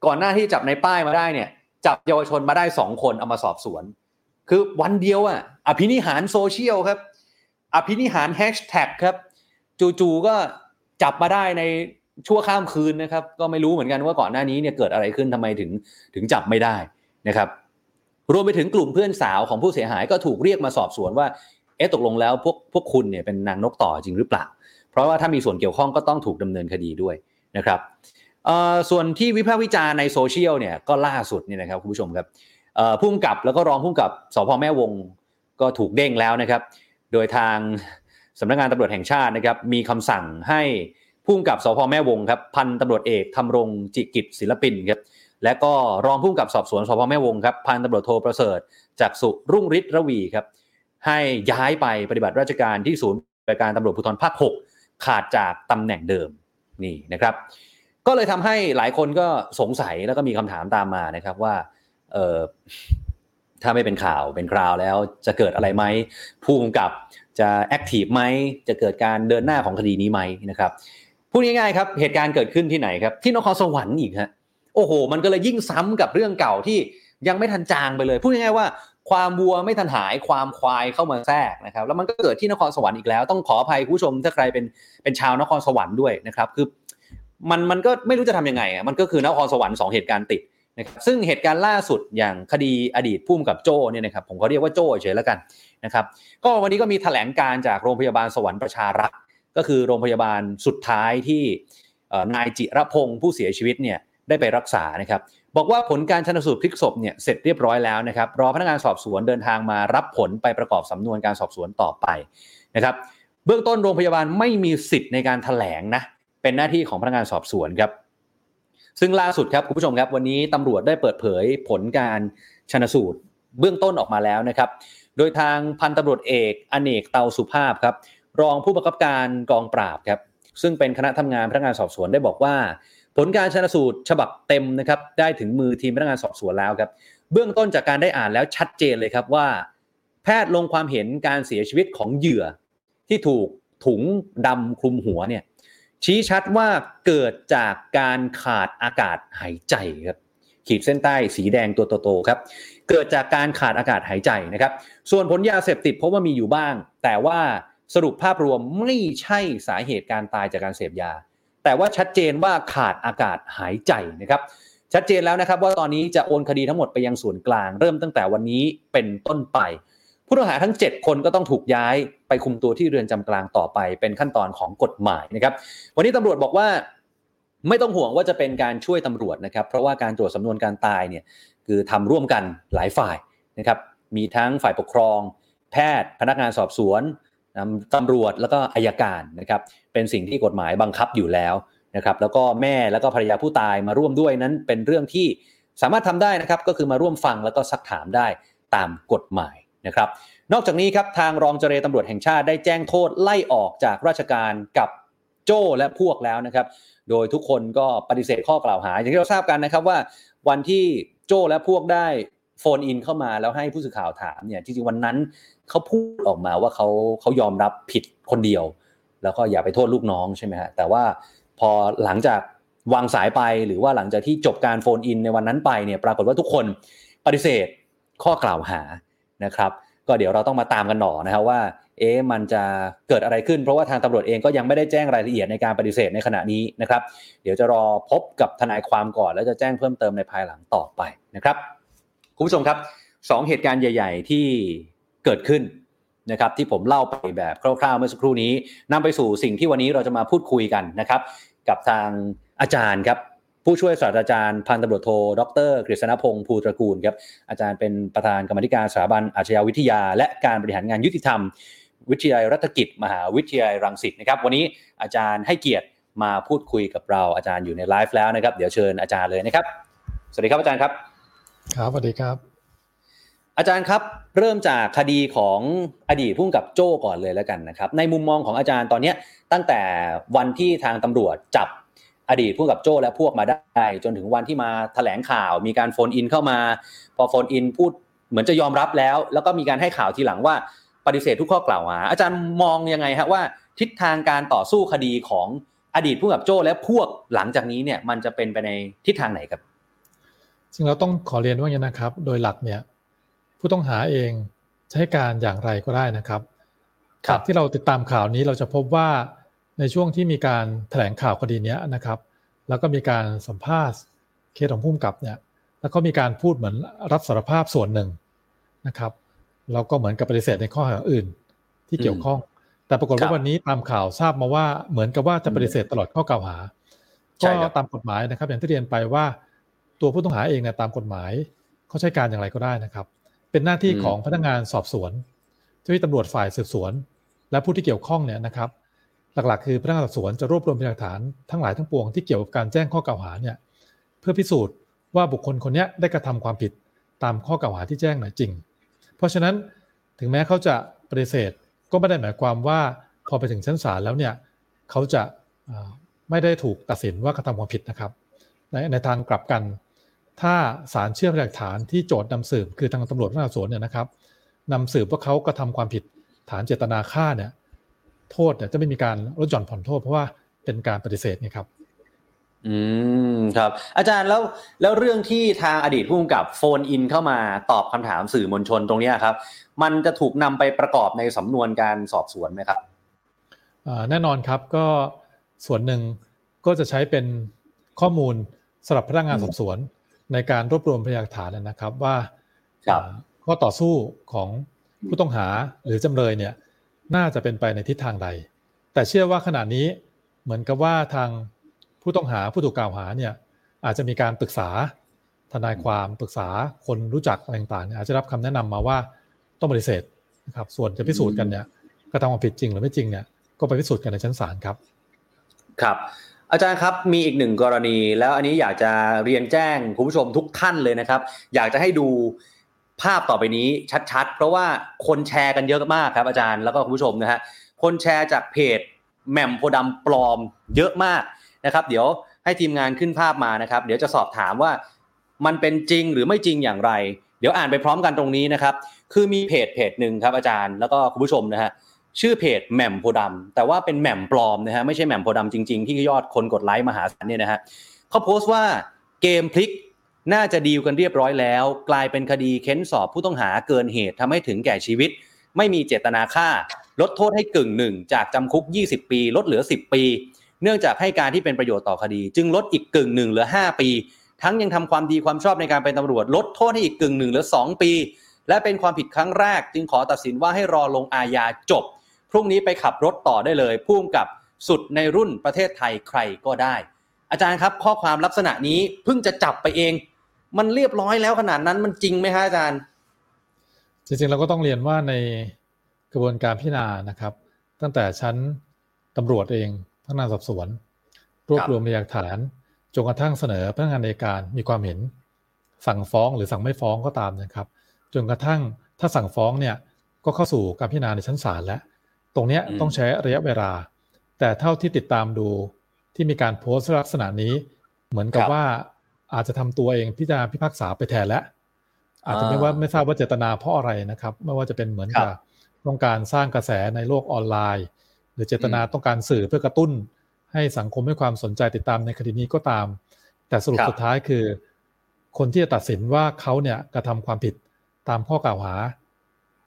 ก่อนหน้าที่จับในป้ายมาได้เนี่ย จับเยาวชนมาได้ 2 คนเอามาสอบสวน คือวันเดียวอะอภินิหารโซเชียลครับ อภินิหารแฮชแท็กครับ จู่ๆก็จับมาได้ใน ชั่วข้ามคืนนะครับ ก็ไม่รู้เหมือนกันว่าก่อนหน้านี้เนี่ยเกิดอะไรขึ้นทำไมถึงถึงจับไม่ได้นะครับรวมไปถึงกลุ่มเพื่อนสาวของผู้เสียหายก็ถูกเรียกมาสอบสวนว่าเอ๊ะตกลงแล้วพวกพวกคุณเนี่ยเป็นนางนกต่อจริงหรือเปล่า เพราะว่าถ้ามีส่วนเกี่ยวข้องก็ต้องถูกดำเนินคดีด้วยนะครับส่วนที่วิพากษ์วิจารณ์ในโซเชียลเนี่ยก็ล่าสุดเนี่ยนะครับคุณผู้ชมครับผู้กำกับแล้วก็รองผู้กำกับสพแม่วงก็ถูกเด้งแล้วนะครับ โดยทางสำนักงานตำรวจแห่งชาตินะครับมีคำสั่งให้ ผู้กำกับสพแม่วงครับพันตำรวจเอกทำรงจิกิจศิลปินครับและก็รองผู้กำกับสอบสวนสพแม่วงครับพันตำรวจโทประเสริฐจากสุรุ่งฤทธิ์ระวีครับให้ย้ายไปปฏิบัติราชการที่ศูนย์ปฏิการตำรวจภูธรภาค6ขาดจากตำแหน่งเดิมนี่นะครับ ก็เลยทำให้หลายคนก็สงสัยแล้วก็มีคำถามตามมานะครับว่าเออถ้าไม่เป็นข่าวเป็นคราวแล้วจะเกิดอะไรไหมผู้กำกับจะแอคทีฟไหมจะเกิดการเดินหน้าของคดีนี้ไหมนะครับ พูดง่ายๆครับเหตุการณ์เกิดขึ้นที่ไหนครับ ที่นครสวรรค์อีกฮะโอ้โห มันก็เลยยิ่งซ้ำกับเรื่องเก่าที่ยังไม่ทันจางไปเลย พูดง่ายๆว่าความวัวไม่ทันหายความควายเข้ามาแทรกนะครับ แล้วมันก็เกิดที่นครสวรรค์อีกแล้ว ต้องขออภัยผู้ชมถ้าใครเป็นเป็นชาวนครสวรรค์ด้วยนะครับคือมันมันก็ไม่รู้จะทํำยังไงอะมันก็คือนครสวรรค์2เหตุการณ์ติดนะครับซึ่งเหตุการณ์ล่าสุดอย่างคดีอดีตพุ่มกับโจ้เนี่ยนะครับผมเขาเรียกว่าโจ้เฉยแล้วกันนะครับ ก็วันนี้ก็มีแถลงการจากโรงพยาบาลสวรรค์ประชารักษ์ ก็คือโรงพยาบาลสุดท้ายที่นายจิรพงศ์ผู้เสียชีวิตเนี่ยได้ไปรักษานะครับ บอกว่าผลการชนสูตรพลิกศพเนี่ยเสร็จเรียบร้อยแล้วนะครับ รอพนักงานสอบสวนเดินทางมารับผลไปประกอบสำนวนการสอบสวนต่อไปนะครับ เบื้องต้นโรงพยาบาลไม่มีสิทธิ์ในการถแถลงนะเป็นหน้าที่ของพนักงานสอบสวนครับ ซึ่งล่าสุดครับคุณผู้ชมครับวันนี้ตำรวจได้เปิดเผยผลการชนสูตรเบื้องต้นออกมาแล้วนะครับ โดยทางพันตำรวจเอกอเนกเตาสุภาพครับ รองผู้บังคับการกองปราบครับซึ่งเป็นคณะทำงานพนักงานสอบสวนได้บอกว่า ผลการชนสูตรฉบับเต็มนะครับได้ถึงมือทีมพนักงานสอบสวนแล้วครับ เบื้องต้นจากการได้อ่านแล้วชัดเจนเลยครับว่า แพทย์ลงความเห็นการเสียชีวิตของเหยื่อ ที่ถูกถุงดำคลุมหัวเนี่ยชี้ชัดว่าเกิดจากการขาดอากาศหายใจครับขีดเส้นใต้สีแดงตัวโตๆครับเกิดจากการขาดอากาศหายใจนะครับ ส่วนผลยาเสพติดพบว่ามีอยู่บ้าง แต่ว่า สรุปภาพรวมไม่ใช่สาเหตุการตายจากการเสพยา แต่ว่าชัดเจนว่าขาดอากาศหายใจนะครับ ชัดเจนแล้วนะครับว่าตอนนี้จะโอนคดีทั้งหมดไปยังส่วนกลาง เริ่มตั้งแต่วันนี้เป็นต้นไป ผู้ต้องหาทั้ง 7 คนก็ต้องถูกย้ายไปคุมตัวที่เรือนจำกลางต่อไป เป็นขั้นตอนของกฎหมายนะครับ วันนี้ตำรวจบอกว่าไม่ต้องห่วงว่าจะเป็นการช่วยตำรวจนะครับ เพราะว่าการตรวจสำนวนการตายเนี่ยคือทำร่วมกันหลายฝ่ายนะครับ มีทั้งฝ่ายปกครอง แพทย์ พนักงานสอบสวน ตำรวจแล้วก็อายการนะครับเป็นสิ่งที่กฎหมายบังคับอยู่แล้วนะครับแล้วก็แม่แล้วก็ภรรยาผู้ตายมาร่วมด้วยนั้นเป็นเรื่องที่สามารถทำได้นะครับก็คือมาร่วมฟังแล้วก็ซักถามได้ตามกฎหมายนะครับนอกจากนี้ครับทางรองเจรตำรวจแห่งชาติได้แจ้งโทษไล่ออกจากราชการกับโจ้และพวกแล้วนะครับ โดยทุกคนก็ปฏิเสธข้อกล่าวหา อย่างที่เราทราบกันนะครับว่าวันที่โจ้และพวกได้ โฟนอินเข้ามาแล้วให้ผู้สื่อข่าวถามเนี่ยจริงๆวันนั้นเขาพูดออกมาว่าเขาเขายอมรับผิดคนเดียว แล้วก็อย่าไปโทษลูกน้องใช่ไหมฮะแต่ว่าพอหลังจากวางสายไปหรือว่าหลังจากที่จบการโฟนอินในวันนั้นไปเนี่ยปรากฏว่าทุกคนปฏิเสธข้อกล่าวหานะครับ ก็เดี๋ยวเราต้องมาตามกันหน่อนะครับว่า เอ๊ะมันจะเกิดอะไรขึ้น เพราะว่าทางตำรวจเองก็ยังไม่ได้แจ้งรายละเอียดในการปฏิเสธในขณะนี้นะครับ เดี๋ยวจะรอพบกับทนายความก่อน แล้วจะแจ้งเพิ่มเติมในภายหลังต่อไปนะครับ คุณผู้ชมครับสองเหตุการณ์ใหญ่ ๆ ที่เกิดขึ้นนะครับที่ผมเล่าไปแบบคร่าวๆเมื่อสักครู่นี้นำไปสู่สิ่งที่วันนี้เราจะมาพูดคุยกันนะครับ กับทางอาจารย์ครับผู้ช่วยศาสตราจารย์พันตำรวจโทดรกฤษณพงศ์ภูตระกูลครับอาจารย์เป็นประธานกรรมธิการสถาบันอาชญาวิทยา และการบริหารงานยุติธรรม วิทยาลัยรัฐกิจ มหาวิทยาลัยรังสิตนะครับ วันนี้อาจารย์ให้เกียรติมาพูดคุยกับเราอาจารย์อยู่ในไลฟ์แล้วนะครับ เดี๋ยวเชิญอาจารย์เลยนะครับ สวัสดีครับอาจารย์ครับ ครับสวัสดีครับ อาจารย์ครับ เริ่มจากคดีของอดีตผู้กำกับโจ้ก่อนเลยแล้วกันนะครับ ในมุมมองของอาจารย์ตอนนี้ตั้งแต่วันที่ทางตำรวจจับอดีตผู้กำกับโจ้และพวกมาได้ จนถึงวันที่มาแถลงข่าว มีการโฟนอินเข้ามา พอโฟนอินพูดเหมือนจะยอมรับแล้ว แล้วก็มีการให้ข่าวทีหลังว่าปฏิเสธทุกข้อกล่าวหาอาจารย์มองยังไงฮะว่าทิศทางการต่อสู้คดีของอดีตผู้กับโจ้และพวกหลังจากนี้เนี่ยมันจะเป็นไปในทิศทางไหนครับ ซึ่งเราต้องขอเรียนว่าอย่างนี้นะครับ โดยหลักเนี่ยผู้ต้องหาเองจะให้การอย่างไรก็ได้นะครับครับที่เราติดตามข่าวนี้เราจะพบว่าในช่วงที่มีการแถลงข่าวคดีนี้นะครับ แล้วก็มีการสัมภาษณ์เคสของผู้กำกับเนี่ยแล้วก็มีการพูดเหมือนรับสารภาพส่วนหนึ่งนะครับแล้วก็เหมือนกับปฏิเสธในข้อหาอื่นที่เกี่ยวข้อง แต่ปรากฏครัว่าบวันนี้ตามข่าวทราบมาว่าเหมือนกับว่าจะปฏิเสธตลอดข้อกล่าวหาใช่ก็ครับตามกฎหมายนะครับ อย่างที่เรียนไปว่า ตัวผู้ต้องหาเองเนี่ยตามกฎหมายเขาใช้การอย่างไรก็ได้นะครับ เป็นหน้าที่ของพนักงานสอบสวนเจ้าหน้าที่ตำรวจฝ่ายสืบสวน และผู้ที่เกี่ยวข้องเนี่ยนะครับ หลักๆ คือพนักงานสอบสวนจะรวบรวมพยานหลักฐานทั้งหลายทั้งปวงที่เกี่ยวกับการแจ้งข้อกล่าวหาเนี่ยเพื่อพิสูจน์ว่าบุคคลคนเนี้ยได้กระทำความผิดตามข้อกล่าวหาที่แจ้งน่ะจริง เพราะฉะนั้นถึงแม้เขาจะปฏิเสธก็ไม่ได้หมายความว่าพอไปถึงชั้นศาลแล้วเนี่ยเขาจะอ่าไม่ได้ถูกตัดสินว่ากระทำความผิดนะครับ ในในทางกลับกัน ถ้าศาลเชื่อพยานหลักฐานที่โจทย์นำสืบคือทางตำรวจพนักงานสอบสวนเนี่ยนะครับนำสืบว่าเขากระทำความผิดฐานเจตนาฆ่าเนี่ยโทษเนี่ยจะไม่มีการลดหย่อนผ่อนโทษเพราะว่าเป็นการปฏิเสธนี่ครับ อืมครับ อาจารย์แล้วแล้วเรื่องที่ทางอดีตผู้กำกับโฟนอินเข้ามาตอบคำถามสื่อมวลชนตรงเนี้ยครับ มันจะถูกนำไปประกอบในสำนวนการสอบสวนไหมครับอ่าแน่นอนครับก็ส่วนหนึ่งก็จะใช้เป็นข้อมูลสำหรับพนักงานสอบสวน ในการรวบรวมพยานหลักฐานนะครับว่าครับอ่าข้อต่อสู้ของผู้ต้องหาหรือจำเลยเนี่ยน่าจะเป็นไปในทิศทางใด แต่เชื่อว่าขณะนี้เหมือนกับว่าทางผู้ต้องหาผู้ถูกกล่าวหาเนี่ยอาจจะมีการปรึกษาทนายความปรึกษาคนรู้จักอะไรต่างๆเนี่ยอาจจะรับคำแนะนำมาว่าต้องปฏิเสธนะครับส่วนจะพิสูจน์กันเนี่ยกระทำความผิดจริงหรือไม่จริงเนี่ยก็ไปพิสูจน์กันในชั้นศาลครับ ครับ อาจารย์ครับมีอีกหนึ่งกรณี แล้วอันนี้อยากจะเรียนแจ้งคุณผู้ชมทุกท่านเลยนะครับ อยากจะให้ดูภาพต่อไปนี้ชัดๆ เพราะว่าคนแชร์กันเยอะมากครับอาจารย์แล้วก็คุณผู้ชมนะฮะคนแชร์จากเพจแหม่มโพธิ์ดำปลอมเยอะมากนะครับ เดี๋ยวให้ทีมงานขึ้นภาพมานะครับ เดี๋ยวจะสอบถามว่ามันเป็นจริงหรือไม่จริงอย่างไร เดี๋ยวอ่านไปพร้อมกันตรงนี้นะครับ คือมีเพจเพจหนึ่งครับอาจารย์แล้วก็คุณผู้ชมนะฮะ ชื่อเพจแหม่มโพธิ์ดำแต่ว่าเป็นแหม่มปลอมนะฮะไม่ใช่แหม่มโพธิ์ดำจริง ๆ ที่ยอดคนกดไลค์มหาศาลเนี่ยนะฮะเขาโพสต์ว่าเกมพลิกน่าจะดีลกันเรียบร้อยแล้ว กลายเป็นคดีเค้นสอบผู้ต้องหาเกินเหตุทำให้ถึงแก่ชีวิต ไม่มีเจตนาฆ่า ลดโทษให้กึ่งหนึ่งจากจำคุก 20 ปี ลดเหลือ 10 ปี เนื่องจากให้การที่เป็นประโยชน์ต่อคดี จึงลดอีกกึ่งหนึ่งเหลือ 5 ปี ทั้งยังทำความดีความชอบในการเป็นตำรวจ ลดโทษให้อีกกึ่งหนึ่งเหลือ 2 ปี และเป็นความผิดครั้งแรก จึงขอตัดสินว่าให้รอลงอาญาจบ พรุ่งนี้ไปขับรถต่อได้เลยพุ่มกับสุดในรุ่นประเทศไทยใครก็ได้ อาจารย์ครับ ข้อความลักษณะนี้เพิ่งจะจับไปเอง มันเรียบร้อยแล้วขนาดนั้นมันจริงไหมฮะอาจารย์ จริงๆเราก็ต้องเรียนว่าในกระบวนการพิจารณานะครับ ตั้งแต่ชั้นตำรวจเองพนักงานสอบสวน รวบรวมพยานฐานจนกระทั่งเสนอพนักงานในการมีความเห็น สั่งฟ้องหรือสั่งไม่ฟ้องก็ตามนะครับ จนกระทั่งถ้าสั่งฟ้องเนี่ยก็เข้าสู่การพิจารณาในชั้นศาลแล้ว ตรงเนี้ยต้องใช้ระยะเวลา แต่เท่าที่ติดตามดูที่มีการโพสต์ลักษณะนี้ เหมือนกับว่าอาจจะทำตัวเองพิจารณาพิพากษาไปแทนแล้วอาจจะไม่ว่าไม่ทราบว่าเจตนาเพราะอะไรนะครับ ไม่ว่าจะเป็นเหมือนกับต้องการสร้างกระแสในโลกออนไลน์ หรือเจตนาต้องการสื่อเพื่อกระตุ้น ให้สังคมให้ความสนใจติดตามในคดีนี้ก็ตาม แต่สรุปสุดท้ายคือ คนที่จะตัดสินว่าเขาเนี่ยกระทำความผิดตามข้อกล่าวหา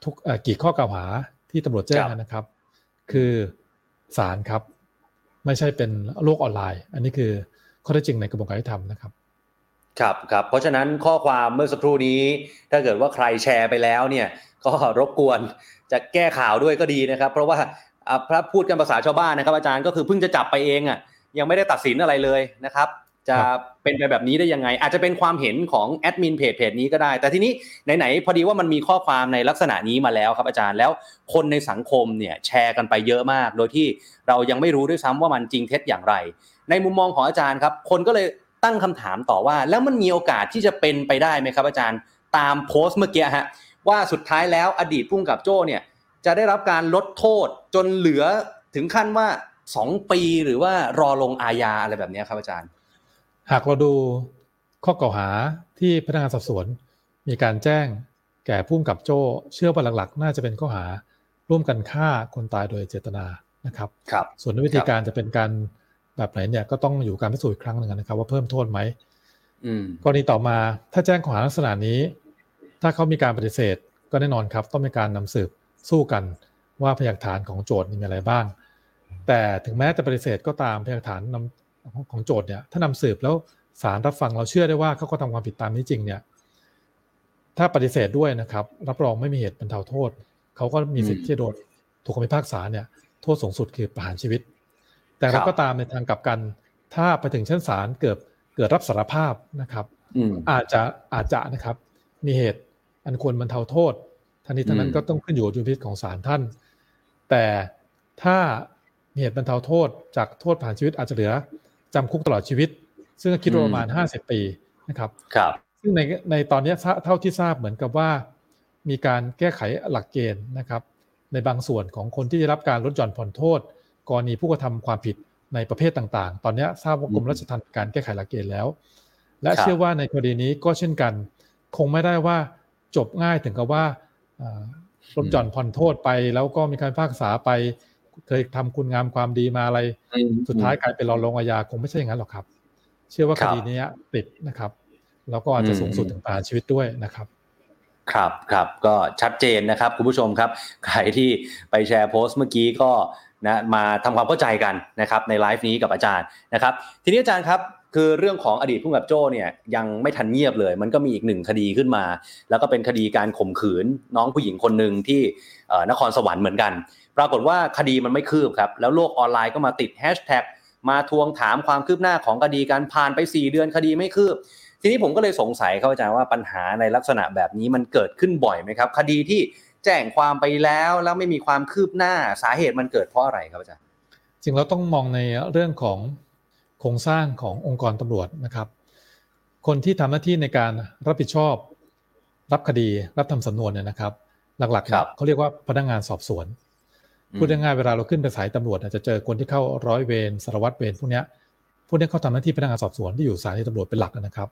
ทุกกี่ข้อกล่าวหาที่ตำรวจแจ้งนะครับ คือศาลครับ ไม่ใช่เป็นโลกออนไลน์ อันนี้คือข้อเท็จจริงในกระบวนการยุติธรรมนะครับครับครับเพราะฉะนั้นข้อความเมื่อสักครู่นี้ ถ้าเกิดว่าใครแชร์ไปแล้วเนี่ยก็รบกวนจะแก้ข่าวด้วยก็ดีนะครับ เพราะว่าพระพูดกันภาษาชาวบ้านนะครับ อาจารย์ก็คือเพิ่งจะจับไปเองอะยังไม่ได้ตัดสินอะไรเลยนะครับ จะเป็นไปแบบนี้ได้ยังไง อาจจะเป็นความเห็นของแอดมินเพจเพจนี้ก็ได้ แต่ทีนี้ไหนๆพอดีว่ามันมีข้อความในลักษณะนี้มาแล้วครับอาจารย์แล้วคนในสังคมเนี่ยแชร์กันไปเยอะมาก โดยที่เรายังไม่รู้ด้วยซ้ำว่ามันจริงเท็จอย่างไร ในมุมมองของอาจารย์ครับ คนก็เลยตั้งคำถามต่อว่า แล้วมันมีโอกาสที่จะเป็นไปได้ไหมครับ อาจารย์ตามโพสต์เมื่อกี้ฮะว่าสุดท้ายแล้วอดีตพุ่งกับโจ้เนี่ยจะได้รับการลดโทษจนเหลือถึงขั้นว่าสองปีหรือว่ารอลงอาญาอะไรแบบนี้ครับอาจารย์ หากเราดูข้อกล่าวหาที่พนักงานสอบสวน มีการแจ้งแก่ผู้กำกับโจ้เชื่อว่าหลักๆ น่าจะเป็นข้อหาร่วมกันฆ่าคนตายโดยเจตนานะครับครับ ส่วนวิธีการจะเป็นการแบบไหนเนี่ยก็ต้องอยู่การพิสูจน์อีกครั้งหนึ่งนะครับ ว่าเพิ่มโทษไหมกรณีต่อมาถ้าแจ้งข้อหาลักษณะนี้ ถ้าเขามีการปฏิเสธก็แน่นอนครับ ต้องมีการนำสืบสู้กันว่าพยานฐานของโจทย์มีอะไรบ้าง แต่ถึงแม้จะปฏิเสธก็ตามพยานฐานนำ ของโจทย์เนี่ยถ้านำสืบแล้วศาลรับฟังเราเชื่อได้ว่าเขาก็ทำความผิดตามนี้จริงเนี่ยถ้าปฏิเสธด้วยนะครับ รับรองไม่มีเหตุบรรเทาโทษ เขาก็มีสิทธิ์ที่โดนถูกคำพิพากษาเนี่ยโทษสูงสุดคือประหารชีวิต แต่เราก็ตามในทางกลับกัน ถ้าไปถึงชั้นศาลเกิดเกิดรับสารภาพนะครับอาจจะอาจจะนะครับ มีเหตุอันควรบรรเทาโทษทันทีทั้งนั้นก็ต้องขึ้นอยู่กับดุลพินิจของศาลท่าน แต่ถ้าเหตุบรรเทาโทษจากโทษผ่านชีวิตอาจจะเหลือ จำคุกตลอดชีวิต ซึ่งคิดประมาณห้าสิบปีนะครับครับซึ่งในในตอนนี้เท่าที่ทราบเหมือนกับว่า มีการแก้ไขหลักเกณฑ์นะครับ ในบางส่วนของคนที่ได้รับการลดหย่อนผ่อนโทษ กรณีผู้กระทำความผิดในประเภทต่างๆ ตอนนี้ทราบว่ากรมราชทัณฑ์การแก้ไขหลักเกณฑ์แล้ว และเชื่อว่าในคดีนี้ก็เช่นกัน คงไม่ได้ว่าจบง่ายถึงกับว่าลดหย่อนผ่อนโทษไป แล้วก็มีการพากษาไป เคยทำคุณงามความดีมาอะไร สุดท้ายกลายเป็นรอลงอาญาคงไม่ใช่อย่างนั้นหรอกครับ เชื่อว่าคดีนี้ติดนะครับ แล้วก็อาจจะสูงสุดถึงประหารชีวิตด้วยนะครับครับครับก็ชัดเจนนะครับคุณผู้ชมครับ ใครที่ไปแชร์โพสต์เมื่อกี้ก็นะมาทำความเข้าใจกันนะครับในไลฟ์นี้กับอาจารย์นะครับ ทีนี้อาจารย์ครับคือเรื่องของอดีตผู้กับโจ้เนี่ยยังไม่ทันเงียบเลย มันก็มีอีกหนึ่งคดีขึ้นมา แล้วก็เป็นคดีการข่มขืนน้องผู้หญิงคนหนึ่งที่นครสวรรค์เหมือนกัน ปรากฏว่าคดีมันไม่คืบครับแล้วโลกออนไลน์ก็มาติดแฮชแท็กมาทวงถามความคืบหน้าของคดีการผ่านไป 4 เดือนคดีไม่คืบ ทีนี้ผมก็เลยสงสัยเข้าใจว่าปัญหาในลักษณะแบบนี้มันเกิดขึ้นบ่อยไหมครับ คดีที่แจ้งความไปแล้วแล้วไม่มีความคืบหน้าสาเหตุมันเกิดเพราะอะไรครับอาจารย์จริงเราต้องมองในเรื่องของโครงสร้างขององค์กรตำรวจนะครับ คนที่ทำหน้าที่ในการรับผิดชอบ รับคดีรับทำสำนวนเนี่ยนะครับ หลักๆเขาเรียกว่าพนักงานสอบสวน พูดง่ายๆเวลาเราขึ้นไปสายตำรวจจะเจอคนที่เข้าร้อยเวรสารวัตรเวรพวกนี้พวกนี้เขาทำหน้าที่พนักงานสอบสวนที่อยู่สถานีตำรวจเป็นหลักนะครับ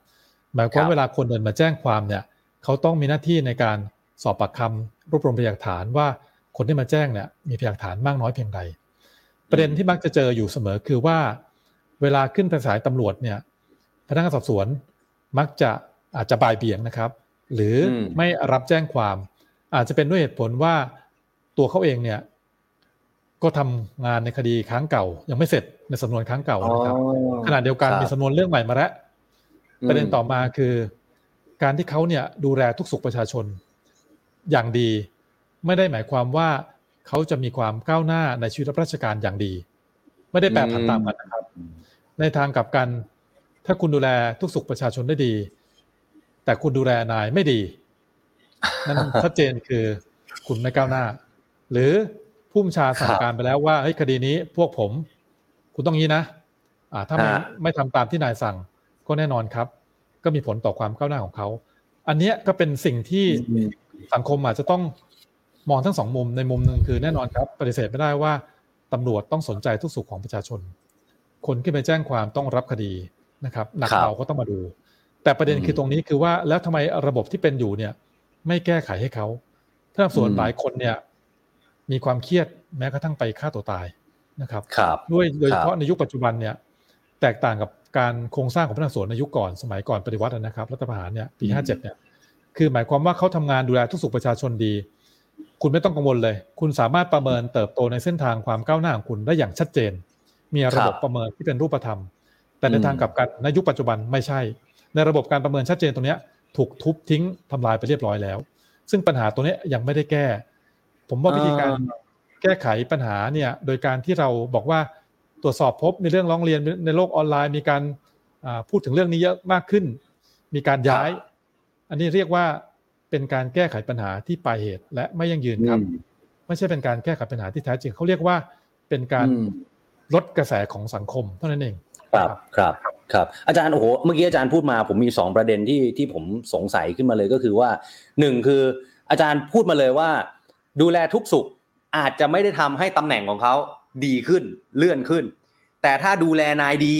หมายความเวลาคนเดินมาแจ้งความเนี่ยเขาต้องมีหน้าที่ในการสอบปากคำรวบรวมพยานฐานว่าคนที่มาแจ้งเนี่ยมีพยานฐานมากน้อยเพียงใด ประเด็นที่มักจะเจออยู่เสมอคือว่า เวลาขึ้นไปสายตำรวจเนี่ยพนักงานสอบสวนมักจะอาจจะบ่ายเบี่ยงนะครับ หรือไม่รับแจ้งความ อาจจะเป็นด้วยเหตุผลว่าตัวเขาเองเนี่ย ก็ทำงานในคดีค้างเก่า ยังไม่เสร็จในสำนวนค้างเก่านะครับขณะเดียวกันมีสำนวนเรื่องใหม่มาแล้วประเด็นต่อมาคือ การที่เขาเนี่ยดูแลทุกสุขประชาชน อย่างดี ไม่ได้หมายความว่าเขาจะมีความก้าวหน้าในชีวิตราชการอย่างดี ไม่ได้แปรผันตามกันนะครับ ในทางกลับกัน ถ้าคุณดูแลทุกสุขประชาชนได้ดี แต่คุณดูแลนายไม่ดีนั่นชัดเจนคือคุณไม่ก้าวหน้า หรือ ผู้บัญชาสั่งการไปแล้วว่าเฮ้ยคดีนี้พวกผม คุณต้องงี้นะอ่าถ้าไม่ไม่ทำตามที่นายสั่งก็แน่นอนครับ ก็มีผลต่อความก้าวหน้าของเขา อันเนี้ยก็เป็นสิ่งที่สังคมอาจจะต้องมองทั้งสองมุมในมุมหนึ่งคือแน่นอนครับ ปฏิเสธไม่ได้ว่าตำรวจต้องสนใจทุกสุขของประชาชน คนที่ไปแจ้งความต้องรับคดีนะครับหนักเบาก็ต้องมาดู แต่ประเด็นคือตรงนี้คือว่าแล้วทำไมระบบที่เป็นอยู่เนี่ย ไม่แก้ไขให้เขาท่านส่วนหลายคนเนี่ย มีความเครียดแม้กระทั่งไปฆ่าตัวตายนะครับครับด้วยโดยเฉพาะในยุคปัจจุบันเนี่ยแตกต่างกับการโครงสร้างของพนักงานสวนในยุคก่อนสมัยก่อนปฏิวัตินะครับรัฐประหารเนี่ยปีห้าเจ็ดเนี่ยคือหมายความว่าเขาทำงานดูแลทุกสุขประชาชนดี คุณไม่ต้องกังวลเลย คุณสามารถประเมินเติบโตในเส้นทางความก้าวหน้าของคุณได้อย่างชัดเจน มีระบบประเมินที่เป็นรูปธรรม แต่ในทางกลับกันในยุคปัจจุบันไม่ใช่ ในระบบการประเมินชัดเจนตรงนี้ถูกทุบทิ้งทำลายไปเรียบร้อยแล้ว ซึ่งปัญหาตัวนี้ยังไม่ได้แก้ ผมว่าวิธีการแก้ไขปัญหาเนี่ย โดยการที่เราบอกว่าตรวจสอบพบมีเรื่องร้องเรียนในโลกออนไลน์ มีการพูดถึงเรื่องนี้เยอะมากขึ้น มีการย้าย อันนี้เรียกว่าเป็นการแก้ไขปัญหาที่ปลายเหตุ และไม่ยั่งยืนครับ ไม่ใช่เป็นการแก้ไขปัญหาที่แท้จริงเขาเรียกว่าเป็นการลดกระแสของสังคมเท่านั้นเอง ครับครับครับ อาจารย์โอ้โหเมื่อกี้อาจารย์พูดมา ผมมีสองประเด็นที่ที่ผมสงสัยขึ้นมาเลยก็คือว่าหนึ่งคืออาจารย์พูดมาเลยว่า ดูแลทุกสุขอาจจะไม่ได้ทำให้ตำแหน่งของเขาดีขึ้นเลื่อนขึ้น แต่ถ้าดูแลนายดี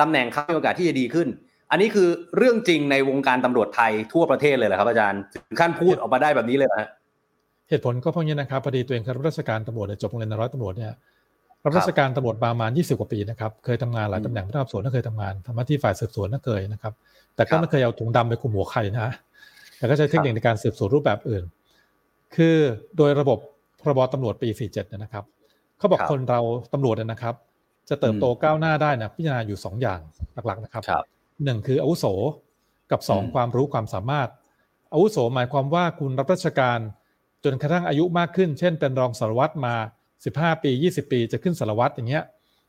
ตำแหน่งเขามีโอกาสที่จะดีขึ้น อันนี้คือเรื่องจริงในวงการตำรวจไทยทั่วประเทศเลยเหรอครับอาจารย์ถึงขั้นพูดออกมาได้แบบนี้เลยนะเหตุผลก็เพราะงี้นะครับพอดีตัวเองรับราชการตำรวจจบโรงเรียนร้อยตำรวจเนี่ยรับราชการตำรวจประมาณ 20 กว่าปีนะครับ เคยทำงานหลายตำแหน่งพนักงานสอบสวนก็เคยทำงานทำหน้าที่ฝ่ายสืบสวนก็เคยนะครับ แต่ก็ไม่เคยเอาถุงดำไปคุมหัวใครนะ แต่ก็ใช้เทคนิคในการสืบสวนรูปแบบอื่น คือโดยระบบพรบตำรวจปี 47นะครับเขาบอกคนเราตำรวจนะครับ จะเติบโตก้าวหน้าได้นะพิจารณาอยู่ 2 อย่างหลักๆนะครับหนึ่งคืออาวุโสกับ 2 ความรู้ความสามารถอาวุโสหมายความว่าคุณรับราชการจนกระทั่งอายุมากขึ้น เช่น เป็นรองสารวัตรมา 15 ปี 20 ปี จะขึ้นสารวัตรอย่างเงี้ย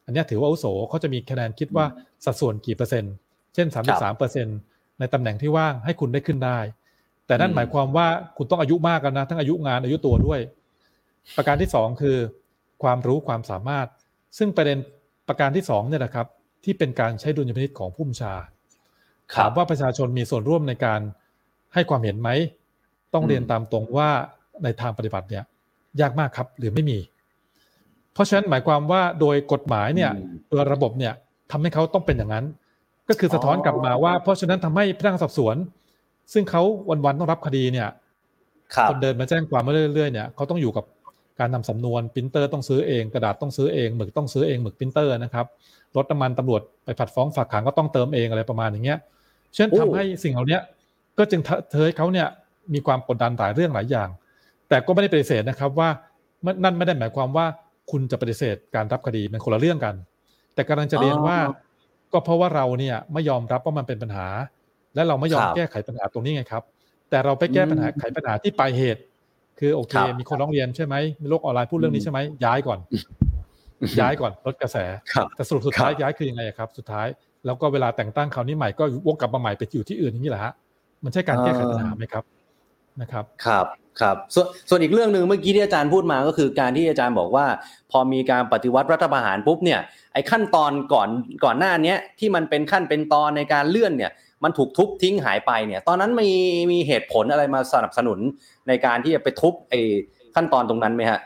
อันนี้ถือว่าอุโสเขาจะมีคะแนนคิดว่าสัดส่วนกี่เปอร์เซ็นต์ เช่น 33เปอร์เซ็นต์ในตำแหน่งที่ว่างให้คุณได้ขึ้นได้ แต่นั่นหมายความว่าคุณต้องอายุมากกันนะ ทั้งอายุงานอายุตัวด้วย ประการที่สองคือ ความรู้ความสามารถ ซึ่งประเด็นประการที่สองเนี่ยนะครับ ที่เป็นการใช้ดุลยพินิจของผู้บัญชาถามว่าประชาชนมีส่วนร่วมในการให้ความเห็นไหม ต้องเรียนตามตรงว่าในทางปฏิบัติเนี่ย ยากมากครับหรือไม่มี เพราะฉะนั้นหมายความว่าโดยกฎหมายเนี่ยโดยระบบเนี่ยทำให้เขาต้องเป็นอย่างนั้น ก็คือสะท้อนกลับมาว่า เพราะฉะนั้นทำให้พนักงานสอบสวน ซึ่งเขาวันๆต้องรับคดีเนี่ยคนเดินมาแจ้งความมาเรื่อยๆเนี่ยเขาต้องอยู่กับการนำสำนวนพิมพ์เตอร์ต้องซื้อเองกระดาษต้องซื้อเองหมึกต้องซื้อเองหมึกพิมพ์เตอร์นะครับรถน้ำมันตำรวจไปผัดฟ้องฝากขังก็ต้องเติมเองอะไรประมาณอย่างเงี้ยเช่นทำให้สิ่งเหล่านี้ก็จึงเทให้เขาเนี่ยมีความกดดันหลายเรื่องหลายอย่าง แต่ก็ไม่ได้ปฏิเสธนะครับว่านั่นไม่ได้หมายความว่าคุณจะปฏิเสธการรับคดีเป็นคนละเรื่องกัน แต่กำลังจะเรียนว่า ก็เพราะว่าเราเนี่ยไม่ยอมรับว่ามันเป็นปัญหา และเราไม่ยอมแก้ไขปัญหาตรงนี้ไงครับ แต่เราไปแก้ปัญหาไขปัญหาที่ปลายเหตุ คือโอเค มีคนร้องเรียนใช่ไหมมีโลกออนไลน์พูดเรื่องนี้ใช่ไหมย้ายก่อน ย้ายก่อนลดกระแส แต่สรุปสุดท้ายย้ายคือยังไงครับ สุดท้ายแล้วก็เวลาแต่งตั้งคราวนี้ใหม่ก็วกกลับมาใหม่ไปอยู่ที่อื่นอย่างนี้แหละฮะมันใช่การแก้ไขปัญหาไหมครับนะครับ ครับครับส่วนส่วนอีกเรื่องหนึ่งเมื่อกี้ที่อาจารย์พูดมาก็คือการที่อาจารย์บอกว่า พอมีการปฏิวัติรัฐประหารปุ๊บเนี่ยไอ้ขั้นตอนก่อนก่อนหน้านี้ที่มันเป็นขั้นเป็นตอนในการเลื่อนเนี่ย มันถูกทุบทิ้งหายไปเนี่ย ตอนนั้นมีมีเหตุผลอะไรมาสนับสนุนในการที่จะไปทุบไอ้ขั้นตอนตรงนั้นไหมฮะ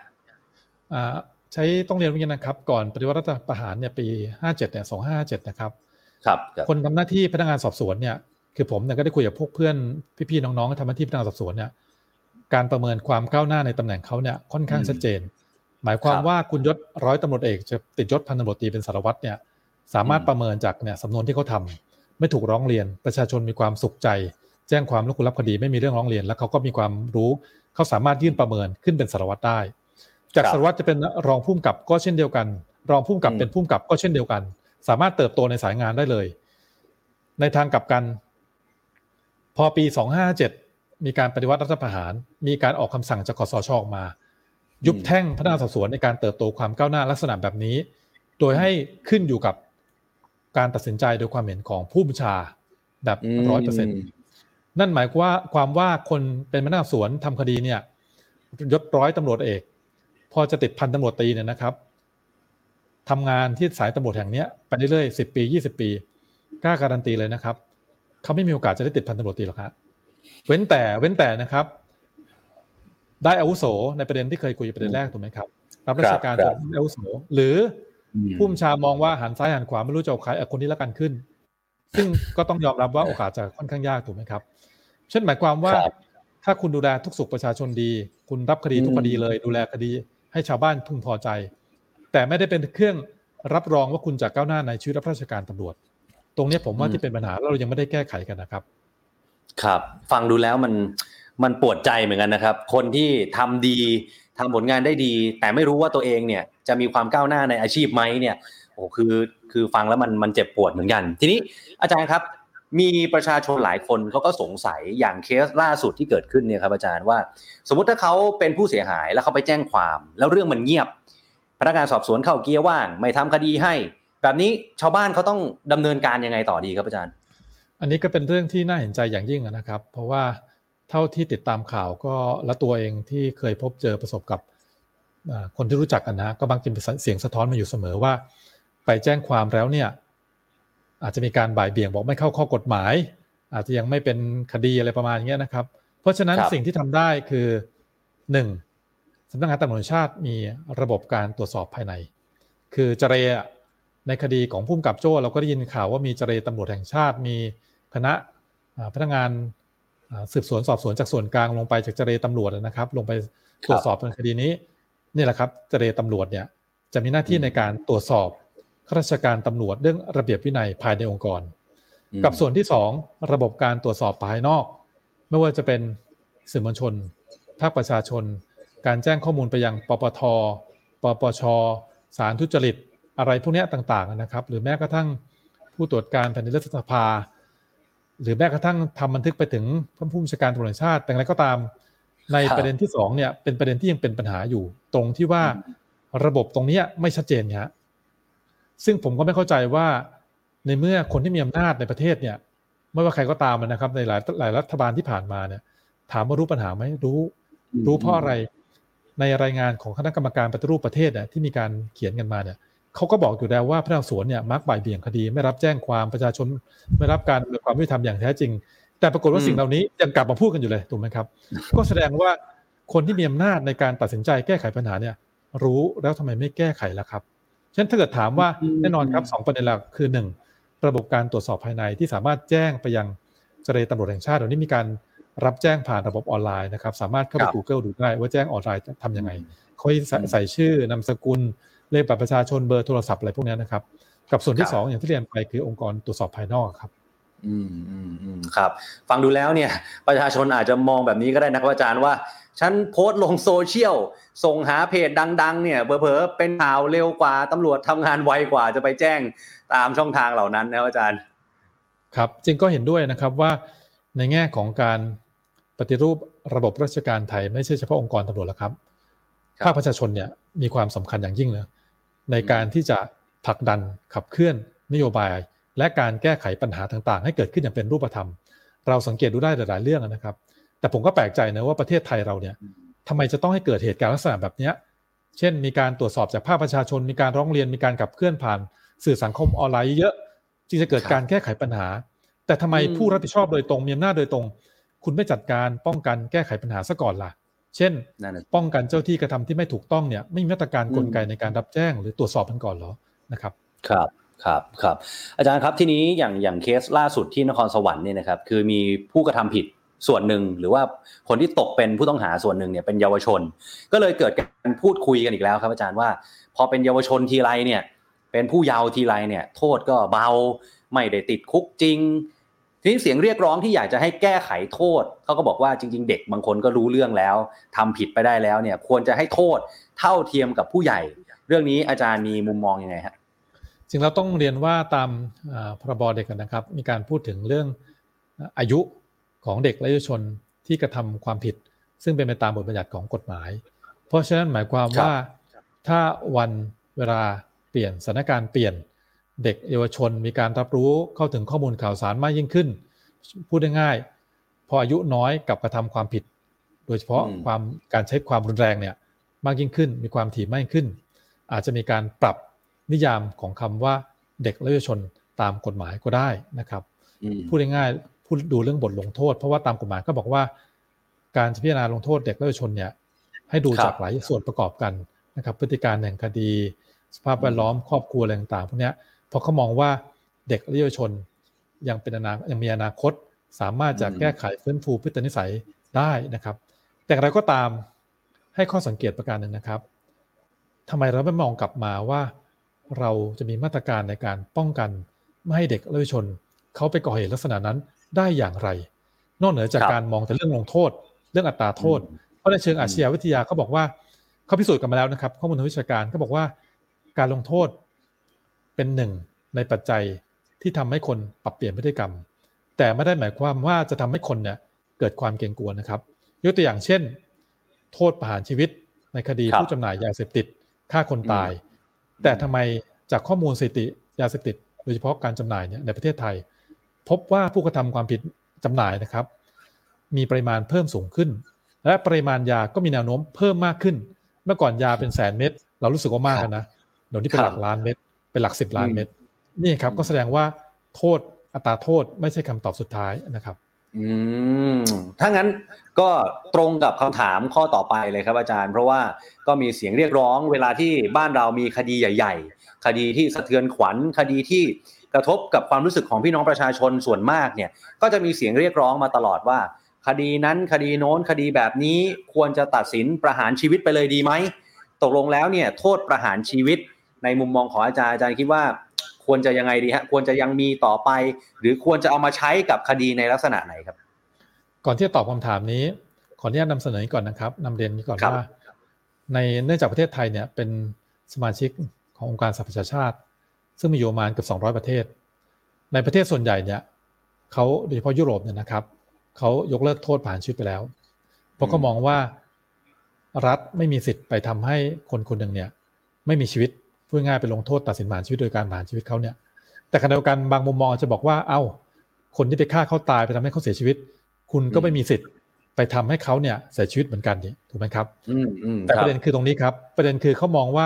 อ่าใช้ต้องเรียนว่านะครับ ก่อนปฏิวัติรัฐประหารเนี่ยปี 57เนี่ย2557นะครับครับคนทำหน้าที่พนักงานสอบสวนเนี่ยคือผมเนี่ยก็ได้คุยกับพวกเพื่อนพี่ๆน้องๆที่ทำหน้าที่พนักงานสอบสวนเนี่ยการประเมินความก้าวหน้าในตำแหน่งเขาเนี่ยค่อนข้างชัดเจน หมายความว่าคุณยศร้อยตำรวจเอกจะติดยศพันตำรวจตีเป็นสารวัตรเนี่ยสามารถประเมินจากเนี่ยสำนวนที่เขาทา ไม่ถูกร้องเรียน ประชาชนมีความสุขใจ แจ้งความแล้วคุณรับคดีไม่มีเรื่องร้องเรียน แล้วเขาก็มีความรู้เขาสามารถยื่นประเมินขึ้นเป็นสารวัตรได้ จากสารวัตรจะเป็นรองผู้กำกับก็เช่นเดียวกัน รองผู้กำกับเป็นผู้กำกับก็เช่นเดียวกัน สามารถเติบโตในสายงานได้เลย ในทางกลับกัน พอปี 257 มีการปฏิวัติรัฐประหาร มีการออกคำสั่งจากคอสชออกมา ยุบแท่งพนักงานสอบสวนในการเติบโตความก้าวหน้าลักษณะแบบนี้ โดยให้ขึ้นอยู่กับ การตัดสินใจโดยความเห็นของผู้บัญชาแบบร้อยเปอร์เซ็นนั่นหมายว่าความว่าคนเป็นพนักงานสวนทำคดีเนี่ยยศร้อยตำรวจเอก พอจะติดพันตำรวจตีเนี่ยนะครับทำงานที่สายตำรวจแห่งนี้ไปเรื่อยๆสิบปียี่สิบปีกล้าการันตีเลยนะครับเขาไม่มีโอกาสจะได้ติดพันตำรวจตีหรอกครับเว้นแต่เว้นแต่นะครับ ได้อาวุโสในประเด็นที่เคยคุยประเด็นแรกถูกไหมครับ รับราชการจนอาวุโสหรือ ผู้บัญชามองว่าหันซ้ายหันขวาไม่รู้จะเอาใครคนนี้ละกันขึ้น ซึ่งก็ต้องยอมรับว่าโอกาสจะค่อนข้างยากถูกไหมครับ เช่นหมายความว่า ถ้าคุณดูแลทุกสุขประชาชนดี คุณรับคดีทุกคดีเลย ดูแลคดีให้ชาวบ้านพึงพอใจ แต่ไม่ได้เป็นเครื่องรับรองว่าคุณจะก้าวหน้าในชีวิตรับราชการตำรวจ ตรงนี้ผมว่าที่เป็นปัญหาเรายังไม่ได้แก้ไขกันนะครับ ครับ ฟังดูแล้วมันมันปวดใจเหมือนกันนะครับ คนที่ทำดี ทำผลงานได้ดี แต่ไม่รู้ว่าตัวเองเนี่ยจะมีความก้าวหน้าในอาชีพไหมเนี่ยโอ้คือคือฟังแล้วมันมันเจ็บปวดเหมือนกัน ทีนี้อาจารย์ครับ มีประชาชนหลายคนเขาก็สงสัยอย่างเคสล่าสุดที่เกิดขึ้นเนี่ยครับอาจารย์ว่า สมมติถ้าเขาเป็นผู้เสียหายแล้วเขาไปแจ้งความ แล้วเรื่องมันเงียบ พนักงานสอบสวนเข้าเกียร์ว่าง ไม่ทำคดีให้ แบบนี้ชาวบ้านเขาต้องดำเนินการยังไงต่อดีครับอาจารย์ อันนี้ก็เป็นเรื่องที่น่าเห็นใจอย่างยิ่งนะครับ เพราะว่า เท่าที่ติดตามข่าวก็และตัวเองที่เคยพบเจอประสบกับคนที่รู้จักกันนะก็บางทีเสียงสะท้อนมาอยู่เสมอว่า ไปแจ้งความแล้วเนี่ยอาจจะมีการบ่ายเบี่ยงบอกไม่เข้าข้อกฎหมาย อาจจะยังไม่เป็นคดีอะไรประมาณนี้นะครับ เพราะฉะนั้นสิ่งที่ทำได้คือหนึ่งสำนักงานตำรวจชาติมีระบบการตรวจสอบภายใน คือเจรในคดีของพุ่มกับโจ้เราก็ได้ยินข่าวว่ามีเจรตำรวจแห่งชาติ มีคณะพนักงาน สืบสวนสอบสวนจากส่วนกลางลงไปจากเจรตำรวจนะครับ ลงไปตรวจสอบในคดีนี้นี่แหละครับเจรตำรวจเนี่ยจะมีหน้าที่ในการตรวจสอบข้าราชการตำรวจเรื่องระเบียบวินัยภายในองค์กร กับส่วนที่สองระบบการตรวจสอบภายนอก ไม่ว่าจะเป็นสื่อมวลชนภาคประชาชน การแจ้งข้อมูลไปยังปปทปปชสารทุจริต อะไรพวกนี้ต่างๆนะครับ หรือแม้กระทั่งผู้ตรวจการแผ่นดินรัฐสภา หรือแม้กระทั่งทำบันทึกไปถึงผู้บัญชาการตำรวจชาติแต่อะไรก็ตาม ในประเด็นที่สองเนี่ยเป็นประเด็นที่ยังเป็นปัญหาอยู่ ตรงที่ว่าระบบตรงนี้ไม่ชัดเจนฮะซึ่งผมก็ไม่เข้าใจว่าในเมื่อคนที่มีอำนาจในประเทศเนี่ย ไม่ว่าใครก็ตามนะครับ ในหลายหลายรัฐบาลที่ผ่านมาเนี่ย ถามว่ารู้ปัญหาไหมรู้ รู้เพราะอะไรในรายงานของคณะกรรมการปฏิรูปประเทศเนี่ยที่มีการเขียนกันมาเนี่ย เขาก็บอกอยู่แล้วว่าพนักงานสวนเนี่ยมักบ่ายเบี่ยงคดี ไม่รับแจ้งความประชาชนไม่รับการความยุติธรรมอย่างแท้จริง แต่ปรากฏว่าสิ่งเหล่านี้ยังกลับมาพูดกันอยู่เลยถูกไหมครับ ก็แสดงว่าคนที่มีอำนาจในการตัดสินใจแก้ไขปัญหาเนี่ย รู้แล้วทำไมไม่แก้ไขล่ะครับฉะนั้นถ้าเกิดถามว่าแน่นอนครับสองประเด็นหลักคือหนึ่งระบบการตรวจสอบภายในที่สามารถแจ้งไปยังเจรตำรวจแห่งชาติเดี๋ยวนี้มีการรับแจ้งผ่านระบบออนไลน์นะครับ สามารถเข้าไป Google ดูได้ว่าแจ้งออนไลน์ทำยังไงเขาใส่ชื่อนามสกุล เลขบัตรประชาชนเบอร์โทรศัพท์อะไรพวกนี้นะครับ กับส่วนที่สองอย่างที่เรียนไปคือองค์กรตรวจสอบภายนอกครับอืมอืมอืมครับ ฟังดูแล้วเนี่ย ประชาชนอาจจะมองแบบนี้ก็ได้นะครับอาจารย์ว่า ฉันโพสต์ลงโซเชียล ส่งหาเพจดัง ๆ เนี่ยเผลอๆเป็นข่าวเร็วกว่าตำรวจทำงานไวกว่าจะไปแจ้งตามช่องทางเหล่านั้นนะอาจารย์ ครับจริงก็เห็นด้วยนะครับว่าในแง่ของการปฏิรูประบบราชการไทย ไม่ใช่เฉพาะองค์กรตำรวจแล้วครับ ภาคประชาชนเนี่ยมีความสำคัญอย่างยิ่งเลย ในการที่จะผลักดันขับเคลื่อนนโยบาย และการแก้ไขปัญหาต่างๆ ให้เกิดขึ้นอย่างเป็นรูปธรรม เราสังเกตดูได้หลายๆเรื่องนะครับ แต่ผมก็แปลกใจนะว่าประเทศไทยเราเนี่ยทำไมจะต้องให้เกิดเหตุการณ์ลักษณะแบบนี้เช่น มีการตรวจสอบจากภาคประชาชน มีการร้องเรียนมีการขับเคลื่อนผ่าน สื่อสังคมออนไลน์เยอะจึงจะเกิดการแก้ไขปัญหา แต่ทำไมผู้รับผิดชอบโดยตรงมีอำนาจโดยตรง คุณไม่จัดการป้องกันแก้ไขปัญหาซะก่อนล่ะ เช่น ป้องกันเจ้าที่กระทำที่ไม่ถูกต้องเนี่ย ไม่มีมาตรการกลไกในการรับแจ้ง หรือตรวจสอบมันก่อนหรอนะครับ ครับครับครับอาจารย์ครับที่นี้อย่างอย่างเคสล่าสุดที่นครสวรรค์เนี่ยนะครับคือมีผู้กระทำผิดส่วนหนึ่งหรือว่าคนที่ตกเป็นผู้ต้องหาส่วนหนึ่งเนี่ยเป็นเยาวชน ก็เลยเกิดการพูดคุยกันอีกแล้วครับ อาจารย์ว่า พอเป็นเยาวชนทีไรเนี่ย เป็นผู้เยาว์ทีไรเนี่ย โทษก็เบาไม่ได้ติดคุกจริง ทีนี้เสียงเรียกร้องที่อยากจะให้แก้ไขโทษเขาก็บอกว่าจริง ๆ เด็กบางคนก็รู้เรื่องแล้วทำผิดไปได้แล้วเนี่ย ควรจะให้โทษเท่าเทียมกับผู้ใหญ่ เรื่องนี้อาจารย์มีมุมมองยังไงฮะจริงเราต้องเรียนว่าตามพรบเด็กนะครับ มีการพูดถึงเรื่องอายุของเด็กและเยาวชนที่กระทำความผิด ซึ่งเป็นไปตามบทบัญญัติของกฎหมาย เพราะฉะนั้นหมายความว่าถ้าวันเวลาเปลี่ยนสถานการณ์เปลี่ยน เด็กเยาวชนมีการรับรู้เข้าถึงข้อมูลข่าวสารมากยิ่งขึ้น พูดง่ายๆพออายุน้อยกับกระทำความผิด โดยเฉพาะความการใช้ความรุนแรงเนี่ยมากยิ่งขึ้น มีความถี่มากขึ้น อาจจะมีการปรับนิยามของคำว่าเด็กและเยาวชนตามกฎหมายก็ได้นะครับพูดง่ายๆพูดดูเรื่องบทลงโทษ เพราะว่าตามกฎหมายก็บอกว่า การพิจารณาลงโทษเด็กและเยาวชนเนี่ยให้ดูจากหลายส่วนประกอบกันนะครับ พฤติการแห่งคดี สภาพแวดล้อมครอบครัวอะไรต่างๆพวกนี้ เพราะเขามองว่าเด็กและเยาวชนยังเป็นอนายังมีอนาคต สามารถจะแก้ไขฟื้นฟูพฤตินิสัยได้นะครับ แต่อะไรก็ตามให้ข้อสังเกตประการหนึ่งนะครับทำไมเราไม่มองกลับมาว่าเราจะมีมาตรการในการป้องกันไม่ให้เด็กและเยาวชนเขาไปก่อเหตุลักษณะนั้นได้อย่างไร นอกเหนือจากการมองแต่เรื่องลงโทษ เรื่องอัตราโทษ เพราะในเชิงอาชญาวิทยาเขาบอกว่าเขาพิสูจน์กันมาแล้วนะครับ ข้อมูลทางวิชาการเขาบอกว่าการลงโทษ เป็นหนึ่งในปัจจัยที่ทำให้คนปรับเปลี่ยนพฤติกรรม แต่ไม่ได้หมายความว่าจะทำให้คนเนี่ยเกิดความเกรงกลัวนะครับ ยกตัวอย่างเช่น โทษประหารชีวิตในคดีผู้จำหน่ายยาเสพติดฆ่าคนตาย แต่ทำไมจากข้อมูลสถิติยาเสพติดโดยเฉพาะการจำหน่ายเนี่ยในประเทศไทย พบว่าผู้กระทำความผิดจำหน่ายนะครับ มีปริมาณเพิ่มสูงขึ้น และปริมาณยาก็มีแนวโน้มเพิ่มมากขึ้น เมื่อก่อนยาเป็นแสนเม็ดเรารู้สึกว่ามากนะเดี๋ยวนี้เป็นหลักล้านเม็ด เป็นหลักสิบล้านเม็ดนี่ครับก็แสดงว่าโทษอัตราโทษไม่ใช่คำตอบสุดท้ายนะครับ อืมถ้างั้นก็ตรงกับคำถามข้อต่อไปเลยครับอาจารย์ เพราะว่าก็มีเสียงเรียกร้องเวลาที่บ้านเรามีคดีใหญ่ ๆ คดีที่สะเทือนขวัญคดีที่กระทบกับความรู้สึกของพี่น้องประชาชนส่วนมากเนี่ย ก็จะมีเสียงเรียกร้องมาตลอดว่า คดีนั้นคดีโน้นคดีแบบนี้ควรจะตัดสินประหารชีวิตไปเลยดีไหมตกลงแล้วเนี่ยโทษประหารชีวิต ในมุมมองของอาจารย์อาจารย์คิดว่า ควรจะยังไงดีฮะควรจะยังมีต่อไป หรือควรจะเอามาใช้กับคดีในลักษณะไหนครับ ก่อนที่จะตอบคำถามนี้ ขออนุญาตนำเสนอก่อนนะครับนำเรียนนี้ก่อนว่า ในเนื่องจากประเทศไทยเนี่ยเป็นสมาชิกขององค์การสหประชาชาติ ซึ่งมีอยู่ประมาณเกือบ200 ประเทศ ในประเทศส่วนใหญ่เนี่ยเขาโดยเฉพาะยุโรปเนี่ยนะครับเขายกเลิกโทษผ่านชีวิตไปแล้ว เพราะเขามองว่ารัฐไม่มีสิทธิ์ไปทำให้คนคนหนึ่งเนี่ยไม่มีชีวิต พูดง่ายไปลงโทษตัดสินผ่านชีวิตโดยการผ่านชีวิตเขาเนี่ย แต่ขณะเดียวกันบางมุมมองจะบอกว่า เอ้า คนที่ไปฆ่าเขาตายไปทำให้เขาเสียชีวิต คุณก็ไม่มีสิทธิ์ไปทำให้เขาเนี่ยเสียชีวิตเหมือนกันนี่ถูกไหมครับแต่ประเด็นคือตรงนี้ครับ ประเด็นคือเขามองว่า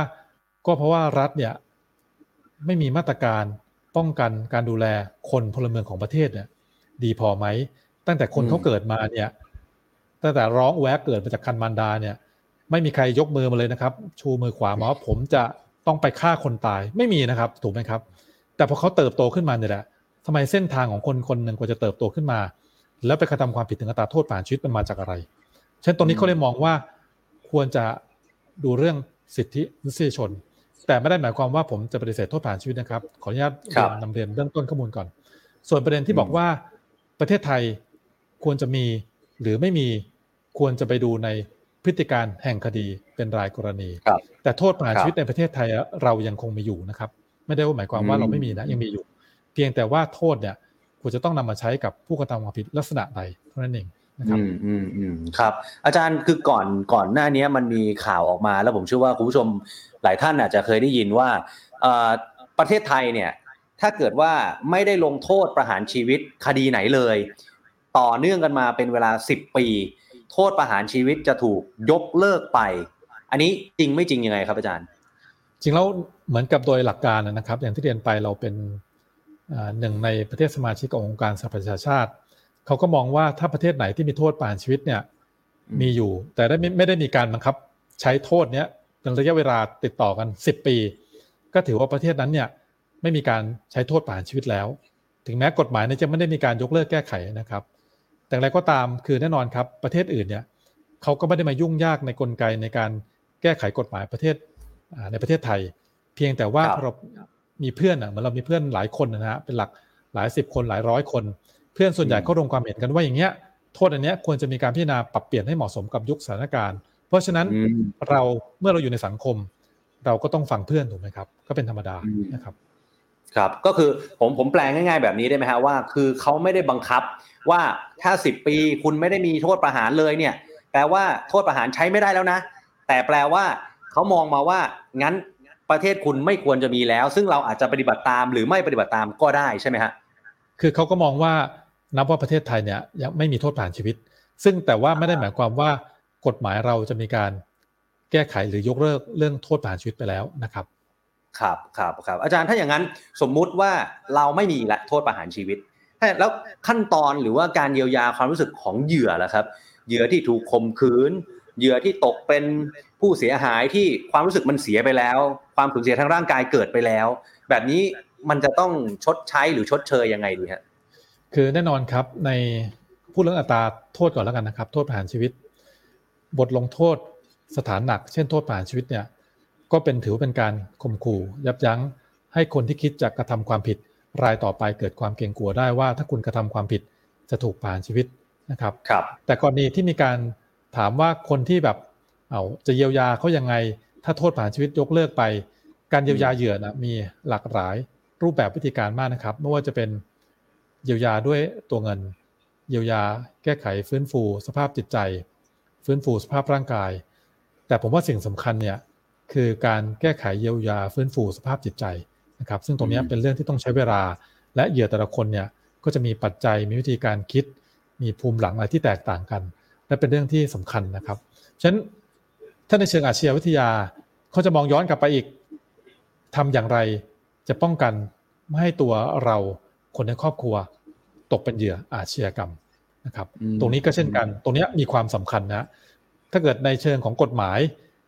ก็เพราะว่ารัฐเนี่ยไม่มีมาตรการป้องกันการดูแลคนพลเมืองของประเทศเนี่ย ดีพอไหมตั้งแต่คนเขาเกิดมาเนี่ย ตั้งแต่ร้องแวกเกิดมาจากคันมันดาเนี่ย ไม่มีใครยกมือมาเลยนะครับ ชูมือขวามาว่าผมจะ ต้องไปฆ่าคนตายไม่มีนะครับ ถูกไหมครับ แต่พอเขาเติบโตขึ้นมาเนี่ยแหละทำไมเส้นทางของคนคนหนึ่งกว่าจะเติบโตขึ้นมา แล้วไปกระทำความผิดถึงอัตราโทษผ่านชีวิตมันมาจากอะไร เช่นตรงนี้เขาเลยมองว่าควรจะดูเรื่องสิทธิมนุษยชน แต่ไม่ได้หมายความว่าผมจะปฏิเสธโทษผ่านชีวิตนะครับ ขออนุญาตเรียนนำเรียนเรื่องต้นข้อมูลก่อน ส่วนประเด็นที่บอกว่าประเทศไทยควรจะมีหรือไม่มีควรจะไปดูใน พฤติการแห่งคดีเป็นรายกรณี แต่โทษประหารชีวิตในประเทศไทยเรายังคงมีอยู่นะครับ ไม่ได้ว่าหมายความว่าเราไม่มีนะยังมีอยู่ เพียงแต่ว่าโทษเนี่ยควรจะต้องนำมาใช้กับผู้กระทำความผิดลักษณะใดเท่านั้นเองนะครับอืมอืมอืมครับ อาจารย์คือก่อนก่อนหน้านี้มันมีข่าวออกมา แล้วผมเชื่อว่าคุณผู้ชมหลายท่านอาจจะเคยได้ยินว่าประเทศไทยเนี่ย ถ้าเกิดว่าไม่ได้ลงโทษประหารชีวิตคดีไหนเลย ต่อเนื่องกันมาเป็นเวลาสิบปี โทษประหารชีวิตจะถูกยกเลิกไป อันนี้จริงไม่จริงยังไงครับอาจารย์ จริงแล้วเหมือนกับโดยหลักการนะครับ อย่างที่เรียนไปเราเป็นหนึ่งในประเทศสมาชิกองค์การสหประชาชาติเขาก็มองว่าถ้าประเทศไหนที่มีโทษประหารชีวิตเนี่ยมีอยู่ แต่ได้ไม่ได้มีการบังคับใช้โทษเนี้ยเป็นระยะเวลาติดต่อกัน 10 ปี ก็ถือว่าประเทศนั้นเนี่ยไม่มีการใช้โทษประหารชีวิตแล้ว ถึงแม้กฎหมายเนี่ยจะไม่ได้มีการยกเลิกแก้ไขนะครับ แต่อะไรก็ตามคือแน่นอนครับประเทศอื่นเนี่ยเขาก็ไม่ได้มายุ่งยากในกลไกในการแก้ไขกฎหมายประเทศในประเทศไทย เพียงแต่ว่าเรามีเพื่อนอะเหมือนเรามีเพื่อนหลายคนนะฮะเป็นหลักหลายสิบคนหลายร้อยคน เพื่อนส่วนใหญ่ก็ลงความเห็นกันว่าอย่างเงี้ยโทษอันเนี้ยควรจะมีการพิจารณาปรับเปลี่ยนให้เหมาะสมกับยุคสถานการณ์ เพราะฉะนั้นเราเมื่อเราอยู่ในสังคม เราก็ต้องฟังเพื่อนถูกไหมครับ ก็เป็นธรรมดานะครับครับก็คือผมผมแปลง่าย ๆ แบบนี้ได้ไหมฮะว่า คือเขาไม่ได้บังคับ ว่าถ้าสิบปีคุณไม่ได้มีโทษประหารเลยเนี่ย แปลว่าโทษประหารใช้ไม่ได้แล้วนะ แต่แปลว่าเขามองมาว่างั้นประเทศคุณไม่ควรจะมีแล้ว ซึ่งเราอาจจะปฏิบัติตามหรือไม่ปฏิบัติตามก็ได้ใช่ไหมฮะคือเขาก็มองว่านับว่าประเทศไทยเนี่ยยังไม่มีโทษประหารชีวิต ซึ่งแต่ว่าไม่ได้หมายความว่ากฎหมายเราจะมีการแก้ไขหรือยกเลิกเรื่องโทษประหารชีวิตไปแล้วนะครับครับครับครับอาจารย์ถ้าอย่างนั้นสมมุติว่าเราไม่มีละโทษประหารชีวิต แล้วขั้นตอนหรือว่าการเยียวยาความรู้สึกของเหยื่อล่ะครับ เหยื่อที่ถูกข่มขืน เหยื่อที่ตกเป็นผู้เสียหายที่ความรู้สึกมันเสียไปแล้ว ความสูญเสียทางร่างกายเกิดไปแล้ว แบบนี้มันจะต้องชดใช้หรือชดเชยยังไงดีฮะคือแน่นอนครับในพูดเรื่องอัตราโทษก่อนแล้วกันนะครับ โทษประหารชีวิต บทลงโทษสถานหนัก เช่นโทษประหารชีวิตเนี่ยก็เป็นถือเป็นการข่มขู่ยับยั้งให้คนที่คิดจะกระทำความผิด รายต่อไปเกิดความเกรงกลัวได้ว่า ถ้าคุณกระทำความผิดจะถูกประหารชีวิตนะครับครับ แต่กรณีที่มีการถามว่าคนที่แบบเอาจะเยียวยาเขายังไง ถ้าโทษประหารชีวิตยกเลิกไป การเยียวยาเหยื่อนะมีหลากหลายรูปแบบวิธีการมากนะครับไม่ว่าจะเป็นเยียวยาด้วยตัวเงิน เยียวยาแก้ไขฟื้นฟูสภาพจิตใจ ฟื้นฟูสภาพร่างกาย แต่ผมว่าสิ่งสำคัญเนี่ยคือการแก้ไขเยียวยาฟื้นฟูสภาพจิตใจ นะครับซึ่งตรงนี้เป็นเรื่องที่ต้องใช้เวลา และเหยื่อแต่ละคนเนี่ยก็จะมีปัจจัยมีวิธีการคิด มีภูมิหลังอะไรที่แตกต่างกัน และเป็นเรื่องที่สำคัญนะครับฉะนั้นถ้าในเชิงอาชญาวิทยาเขาจะมองย้อนกลับไปอีกทำอย่างไรจะป้องกันไม่ให้ตัวเราคนในครอบครัว ตกเป็นเหยื่ออาชญากรรมนะครับ ตรงนี้ก็เช่นกัน ตรงนี้มีความสำคัญนะ ถ้าเกิดในเชิงของกฎหมาย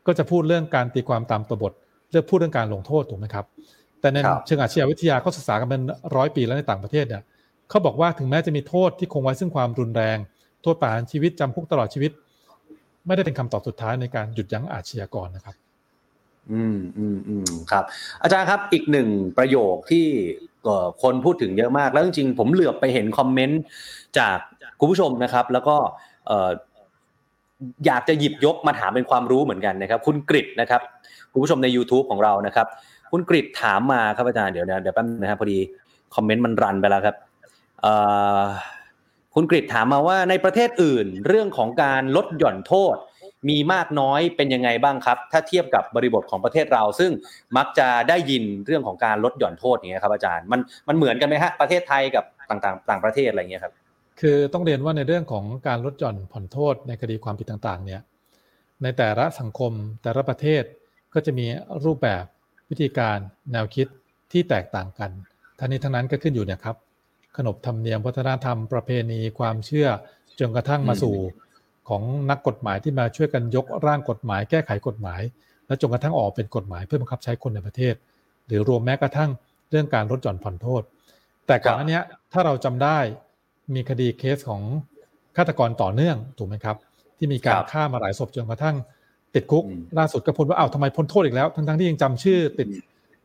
ก็จะพูดเรื่องการตีความตามตัวบท เรื่องพูดเรื่องการลงโทษถูกไหมครับ แต่ในเชิงอาชญาวิทยาเขาศึกษากันเป็นร้อยปีแล้วในต่างประเทศเนี่ยเขาบอกว่าถึงแม้จะมีโทษที่คงไว้ซึ่งความรุนแรง โทษประหารชีวิตจำคุกตลอดชีวิต ไม่ได้เป็นคำตอบสุดท้ายในการหยุดยั้งอาชญากรนะครับ อืมอืมอืมครับ อาจารย์ครับอีกหนึ่งประโยคที่คนพูดถึงเยอะมาก แล้วจริงๆผมเหลือบไปเห็นคอมเมนต์จากคุณผู้ชมนะครับ แล้วก็อยากจะหยิบยกมาถามเป็นความรู้เหมือนกันนะครับ คุณกริดนะครับคุณผู้ชมใน YouTube ของเรานะครับ คุณกริดถามมาครับอาจารย์เดี๋ยวเดี๋ยวแป๊บนึงนะครับพอดีคอมเมนต์มันรันไปแล้วครับคุณกริดถามมาว่าในประเทศอื่นเรื่องของการลดหย่อนโทษ มีมากน้อยเป็นยังไงบ้างครับ ถ้าเทียบกับบริบทของประเทศเรา ซึ่งมักจะได้ยินเรื่องของการลดหย่อนโทษอย่างเงี้ยครับอาจารย์มันมันเหมือนกันไหมฮะประเทศไทยกับต่างๆ ต่างประเทศอะไรเงี้ยครับคือต้องเรียนว่าในเรื่องของการลดหย่อนผ่อนโทษในคดีความผิดต่างๆเนี่ยในแต่ละสังคมแต่ละประเทศก็จะมีรูปแบบ วิธีการแนวคิดที่แตกต่างกัน ทั้งนี้ทั้งนั้นก็ขึ้นอยู่เนี่ยครับ ขนบธรรมเนียมวัฒนธรรมประเพณีความเชื่อจนกระทั่งมาสู่ของนักกฎหมายที่มาช่วยกันยกร่างกฎหมาย แก้ไขกฎหมาย และจนกระทั่งออกเป็นกฎหมายเพื่อบังคับใช้คนในประเทศ หรือรวมแม้กระทั่งเรื่องการลดหย่อนผ่อนโทษ แต่ก่อนอันนี้ถ้าเราจำได้มีคดีเคสของฆาตกรต่อเนื่องถูกไหมครับ ที่มีการฆ่ามาหลายศพจนกระทั่ง ติดคุกล่าสุดก็พ้นว่าอ้าวทำไมพ้นโทษอีกแล้วทั้งๆที่ยังจำชื่อ ติด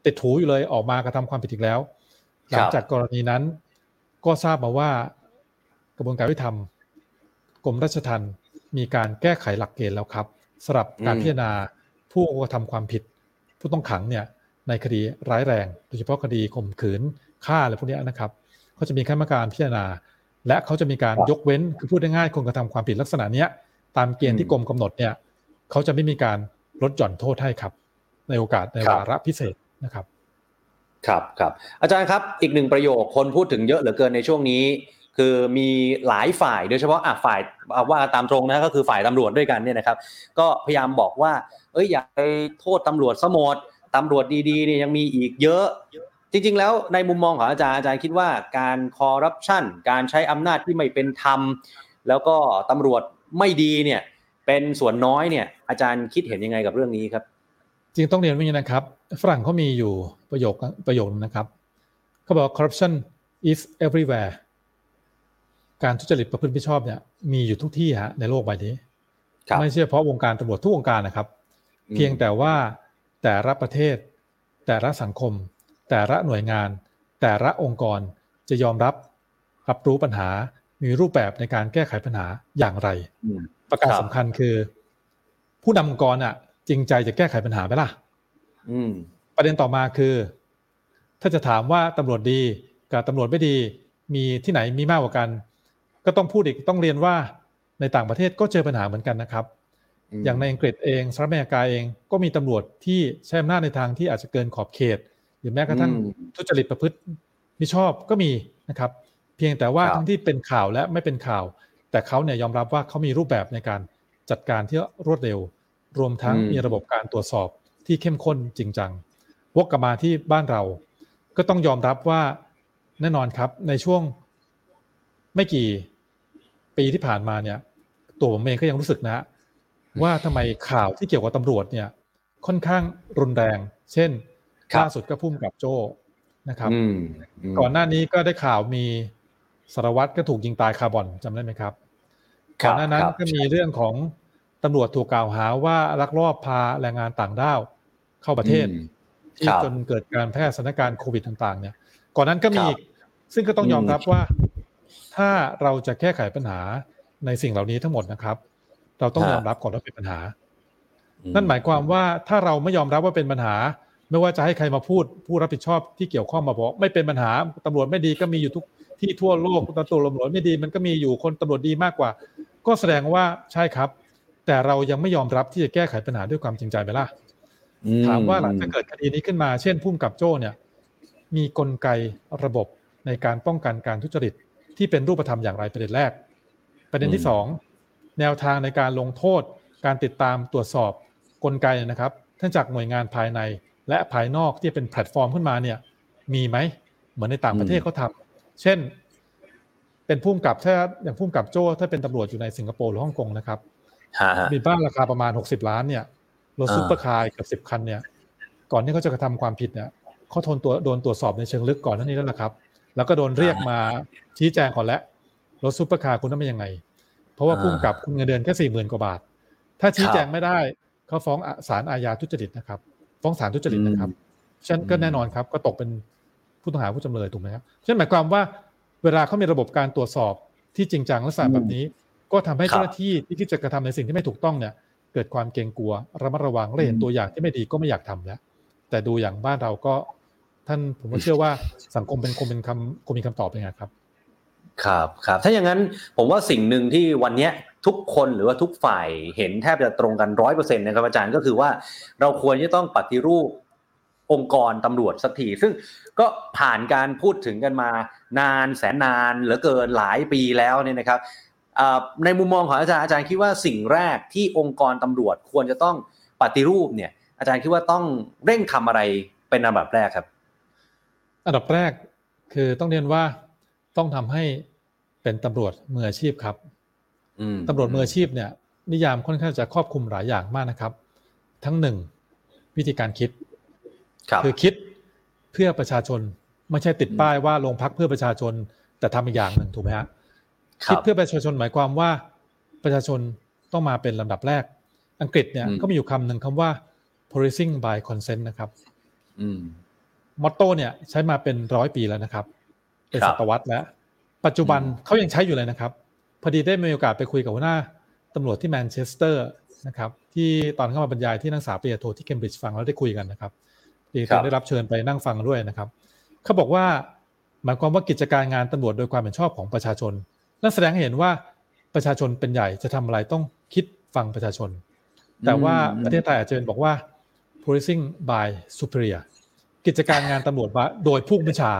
ติดถูอยู่เลยออกมากระทำความผิดอีกแล้วหลังจากกรณีนั้น ก็ทราบมาว่ากระบวนการยุติธรรมกรมราชทัณฑ์มีการแก้ไขหลักเกณฑ์แล้วครับสำหรับการพิจารณาผู้กระทำความผิด ผู้ต้องขังเนี่ยในคดีร้ายแรง โดยเฉพาะคดีข่มขืนฆ่าอะไรพวกนี้นะครับเขาจะมีคณะกรรมการพิจารณา และเขาจะมีการยกเว้นคือพูดง่ายๆคนกระทำความผิดลักษณะเนี้ยตามเกณฑ์ที่กรมกำหนดเนี่ย เขาจะไม่มีการลดหย่อนโทษให้ครับ ในโอกาสในวาระพิเศษนะครับ ครับครับอาจารย์ครับอีกหนึ่งประโยคคนพูดถึงเยอะเหลือเกินในช่วงนี้ คือมีหลายฝ่ายโดยเฉพาะอะฝ่ายว่าตามตรงนะก็คือฝ่ายตำรวจด้วยกันเนี่ยนะครับ ก็พยายามบอกว่า เอ้ยอย่าไปโทษตำรวจสมดตำรวจดีๆเนี่ยยังมีอีกเยอะจริงๆ แล้วในมุมมองของอาจารย์อาจารย์คิดว่าการคอร์รัปชันการใช้อำนาจที่ไม่เป็นธรรม แล้วก็ตำรวจไม่ดีเนี่ย เป็นส่วนน้อยเนี่ย อาจารย์คิดเห็นยังไงกับเรื่องนี้ครับ จริงต้องเรียนว่าอย่างนี้นะครับ ฝรั่งเขามีอยู่ประโยคประโยคนะครับเขาบอก corruption is everywhere การทุจริตประพฤติผิดชอบเนี่ยมีอยู่ทุกที่ฮะในโลกใบนี้ไม่ใช่เฉพาะวงการตำรวจทุกวงการนะครับ เพียงแต่ว่าแต่ละประเทศ แต่ละสังคม แต่ละหน่วยงาน แต่ละองค์กรจะยอมรับรับรู้ปัญหามีรูปแบบในการแก้ไขปัญหาอย่างไร ประการสำคัญคือ ผู้นำองค์กรอะ จริงใจจะแก้ไขปัญหาไหมล่ะประเด็นต่อมาคือ ถ้าจะถามว่าตำรวจดีกับตำรวจไม่ดี มีที่ไหนมีมากกว่ากัน ก็ต้องพูดอีกต้องเรียนว่าในต่างประเทศก็เจอปัญหาเหมือนกันนะครับ อย่างในอังกฤษเองสหรัฐอเมริกาเองก็มีตำรวจที่ใช้อำนาจในทางที่อาจจะเกินขอบเขต หรือแม้กระทั่งทุจริตประพฤติมิชอบก็มีนะครับ เพียงแต่ว่าทั้งที่เป็นข่าวและไม่เป็นข่าว แต่เขาเนี่ยยอมรับว่าเขามีรูปแบบในการจัดการที่รวดเร็ว รวมทั้งมีระบบการตรวจสอบที่เข้มข้นจริงจังวกกลับมาที่บ้านเรา ก็ต้องยอมรับว่าแน่นอนครับในช่วงไม่กี่ปีที่ผ่านมาเนี่ย ตัวผมเองก็ยังรู้สึกนะ ว่าทำไมข่าวที่เกี่ยวกับตำรวจเนี่ย ค่อนข้างรุนแรง เช่นล่าสุดก็พุ่มกับโจ้นะครับก่อนหน้านี้ก็ได้ข่าวมี สารวัตรก็ถูกยิงตายคาร์บอนจำได้ไหมครับก่อนหน้านั้นก็มีเรื่องของตำรวจถูกกล่าวหาว่าลักลอบพาแรงงานต่างด้าวเข้าประเทศที่จนเกิดการแพร่สถานการณ์โควิดต่าง ๆ เนี่ย ก่อนนั้นก็มีอีกซึ่งก็ต้องยอมรับว่า ถ้าเราจะแก้ไขปัญหาในสิ่งเหล่านี้ทั้งหมดนะครับ เราต้องยอมรับก่อนว่าเป็นปัญหา นั่นหมายความว่าถ้าเราไม่ยอมรับว่าเป็นปัญหา ไม่ว่าจะให้ใครมาพูด ผู้รับผิดชอบที่เกี่ยวข้องมาบอก ไม่เป็นปัญหาตำรวจไม่ดีก็มีอยู่ทุก ที่ทั่วโลกตำรวจตำรวจไม่ดีมันก็มีอยู่คนตำรวจดีมากกว่า ก็แสดงว่าใช่ครับ แต่เรายังไม่ยอมรับที่จะแก้ไขปัญหาด้วยความจริงใจไหมล่ะถามว่าหลังจากเกิดคดีนี้ขึ้นมาเช่นพุ่มกับโจ้เนี่ย มีกลไกระบบในการป้องกันการทุจริตที่เป็นรูปธรรมอย่างไรประเด็นแรก ประเด็นที่สองแนวทางในการลงโทษ การติดตามตรวจสอบกลไกนะครับทั้งจากหน่วยงานภายในและภายนอกที่เป็นแพลตฟอร์มขึ้นมาเนี่ย มีไหมเหมือนในต่างประเทศเขาทา เช่น เป็นผู้กำกับถ้าอย่างผู้กำกับโจ้ถ้าเป็นตำรวจอยู่ในสิงคโปร์หรือฮ่องกงนะครับมีบ้านราคาประมาณหกสิบล้านเนี่ยรถซุปเปอร์คาร์เกือบสิบคันเนี่ย ก่อนที่เขาจะกระทำความผิดเนี่ยเขาทนตัวโดนตรวจสอบในเชิงลึกก่อนนั่นนี่แล้วละครับ แล้วก็โดนเรียกมาชี้แจงก่อนแล้วรถซุปเปอร์คาร์คุณนั้นเป็นยังไง เพราะว่าผู้กำกับคุณเงินเดือนแค่สี่หมื่นกว่าบาท ถ้าชี้แจงไม่ได้เขาฟ้องศาลอาญาทุจริตนะครับ ฟ้องศาลทุจริตนะครับฉันก็แน่นอนครับ ก็ตกเป็น ผู้ต้องหาผู้จำเลยถูกไหมครับฉะนั้นหมายความว่าเวลาเขามีระบบการตรวจสอบที่จริงจังลักษณะแบบนี้ ก็ทำให้เจ้าหน้าที่ที่คิดจะกระทำในสิ่งที่ไม่ถูกต้องเนี่ย เกิดความเกรงกลัวระมัดระวังและเห็นตัวอย่างที่ไม่ดีก็ไม่อยากทำแล้ว แต่ดูอย่างบ้านเราก็ ท่านผมก็เชื่อว่าสังคมเป็นคงเป็นคำคงมีคำตอบเป็นไงครับครับครับถ้าอย่างนั้นผมว่าสิ่งหนึ่งที่วันนี้ทุกคนหรือว่าทุกฝ่ายเห็นแทบจะตรงกันร้อยเปอร์เซ็นต์นะครับอาจารย์ก็คือว่าเราควรจะต้องปฏิรูป องค์กรตำรวจสักที ซึ่งก็ผ่านการพูดถึงกันมานานแสนนานเหลือเกินหลายปีแล้วเนี่ยนะครับในมุมมองของอาจารย์อาจารย์คิดว่าสิ่งแรกที่องค์กรตำรวจควรจะต้องปฏิรูปเนี่ยอาจารย์คิดว่าต้องเร่งทำอะไรเป็นอันดับแรกครับ อันดับแรกคือต้องเรียนว่าต้องทำให้เป็นตำรวจมืออาชีพครับตำรวจมืออาชีพเนี่ยนิยามค่อนข้างจะครอบคลุมหลายอย่างมากนะครับ ทั้งหนึ่งวิธีการคิด คือคิดเพื่อประชาชนไม่ใช่ติดป้ายว่าลงพักเพื่อประชาชนแต่ทำอีกอย่างหนึ่งถูกไหมฮะคิดเพื่อประชาชนหมายความว่าประชาชนต้องมาเป็นลำดับแรก อังกฤษเนี่ยก็มีอยู่คำหนึ่งคำว่า policing by consent นะครับมอตโต้เนี่ยใช้มาเป็นร้อยปีแล้วนะครับ เป็นศตวรรษแล้ว ปัจจุบันเขายังใช้อยู่เลยนะครับ พอดีได้มีโอกาสไปคุยกับหัวหน้าตำรวจที่แมนเชสเตอร์นะครับ ที่ตอนเข้ามาบรรยายที่นักศึกษาปริญญาโทที่เคมบริดจ์ฟังแล้วได้คุยกันนะครับ ดีได้รับเชิญไปนั่งฟังด้วยนะครับเขาบอกว่าหมายความว่ากิจการงานตำรวจโดยความเห็นชอบของประชาชนนั่นแสดงให้เห็นว่าประชาชนเป็นใหญ่จะทำอะไรต้องคิดฟังประชาชน แต่ว่าประเทศไทยอาจจะเป็นบอกว่า policing by superior กิจการงานตำรวจโดยผู้บัญชา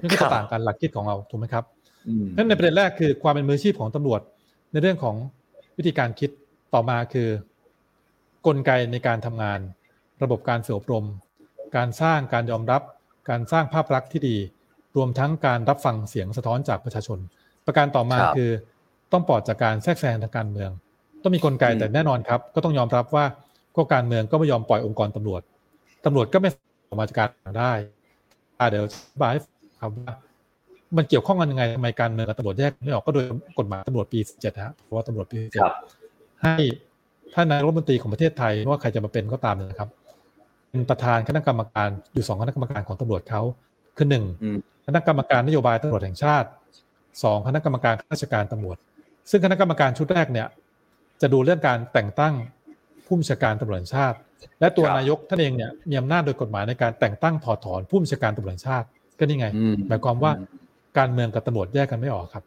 นี่ก็จะต่างกันหลักคิดของเราถูกไหมครับนั่นในประเด็นแรกคือความเป็นมืออาชีพของตำรวจในเรื่องของวิธีการคิดต่อมาคือ กลไกในการทำงาน ระบบการฝึกอบรม การสร้างการยอมรับ การสร้างภาพลักษณ์ที่ดี รวมทั้งการรับฟังเสียงสะท้อนจากประชาชน ประการต่อมาคือ ต้องปลอดจากการแทรกแซงทางการเมือง ต้องมีกลไกแต่แน่นอนครับ ก็ต้องยอมรับว่าก็การเมืองก็ไม่ยอมปล่อยองค์กรตำรวจตำรวจก็ไม่ออกมาจากการได้เดี๋ยวบายครับว่ามันเกี่ยวข้องกันยังไงทำไมการเมืองกับตำรวจแยกไม่ออกก็โดยกฎหมายตำรวจปีเจ็ดฮะเพราะว่าตำรวจปีเจ็ดให้ท่านนายรัฐมนตรีของประเทศไทยว่าใครจะมาเป็นก็ตามนะครับ เป็นประธานคณะกรรมการอยู่สองคณะกรรมการของตำรวจเขาคือหนึ่งคณะกรรมการนโยบายตำรวจแห่งชาติสองคณะกรรมการราชการตำรวจ ซึ่งคณะกรรมการชุดแรกเนี่ย จะดูเรื่องการแต่งตั้งผู้บัญชาการตำรวจแห่งชาติ และตัวนายกท่านเองเนี่ยมีอำนาจโดยกฎหมายในการแต่งตั้งถอดถอนผู้บัญชาการตำรวจแห่งชาติ ก็นี่ไงหมายความว่าการเมืองกับตำรวจแยกกันไม่ออกครับ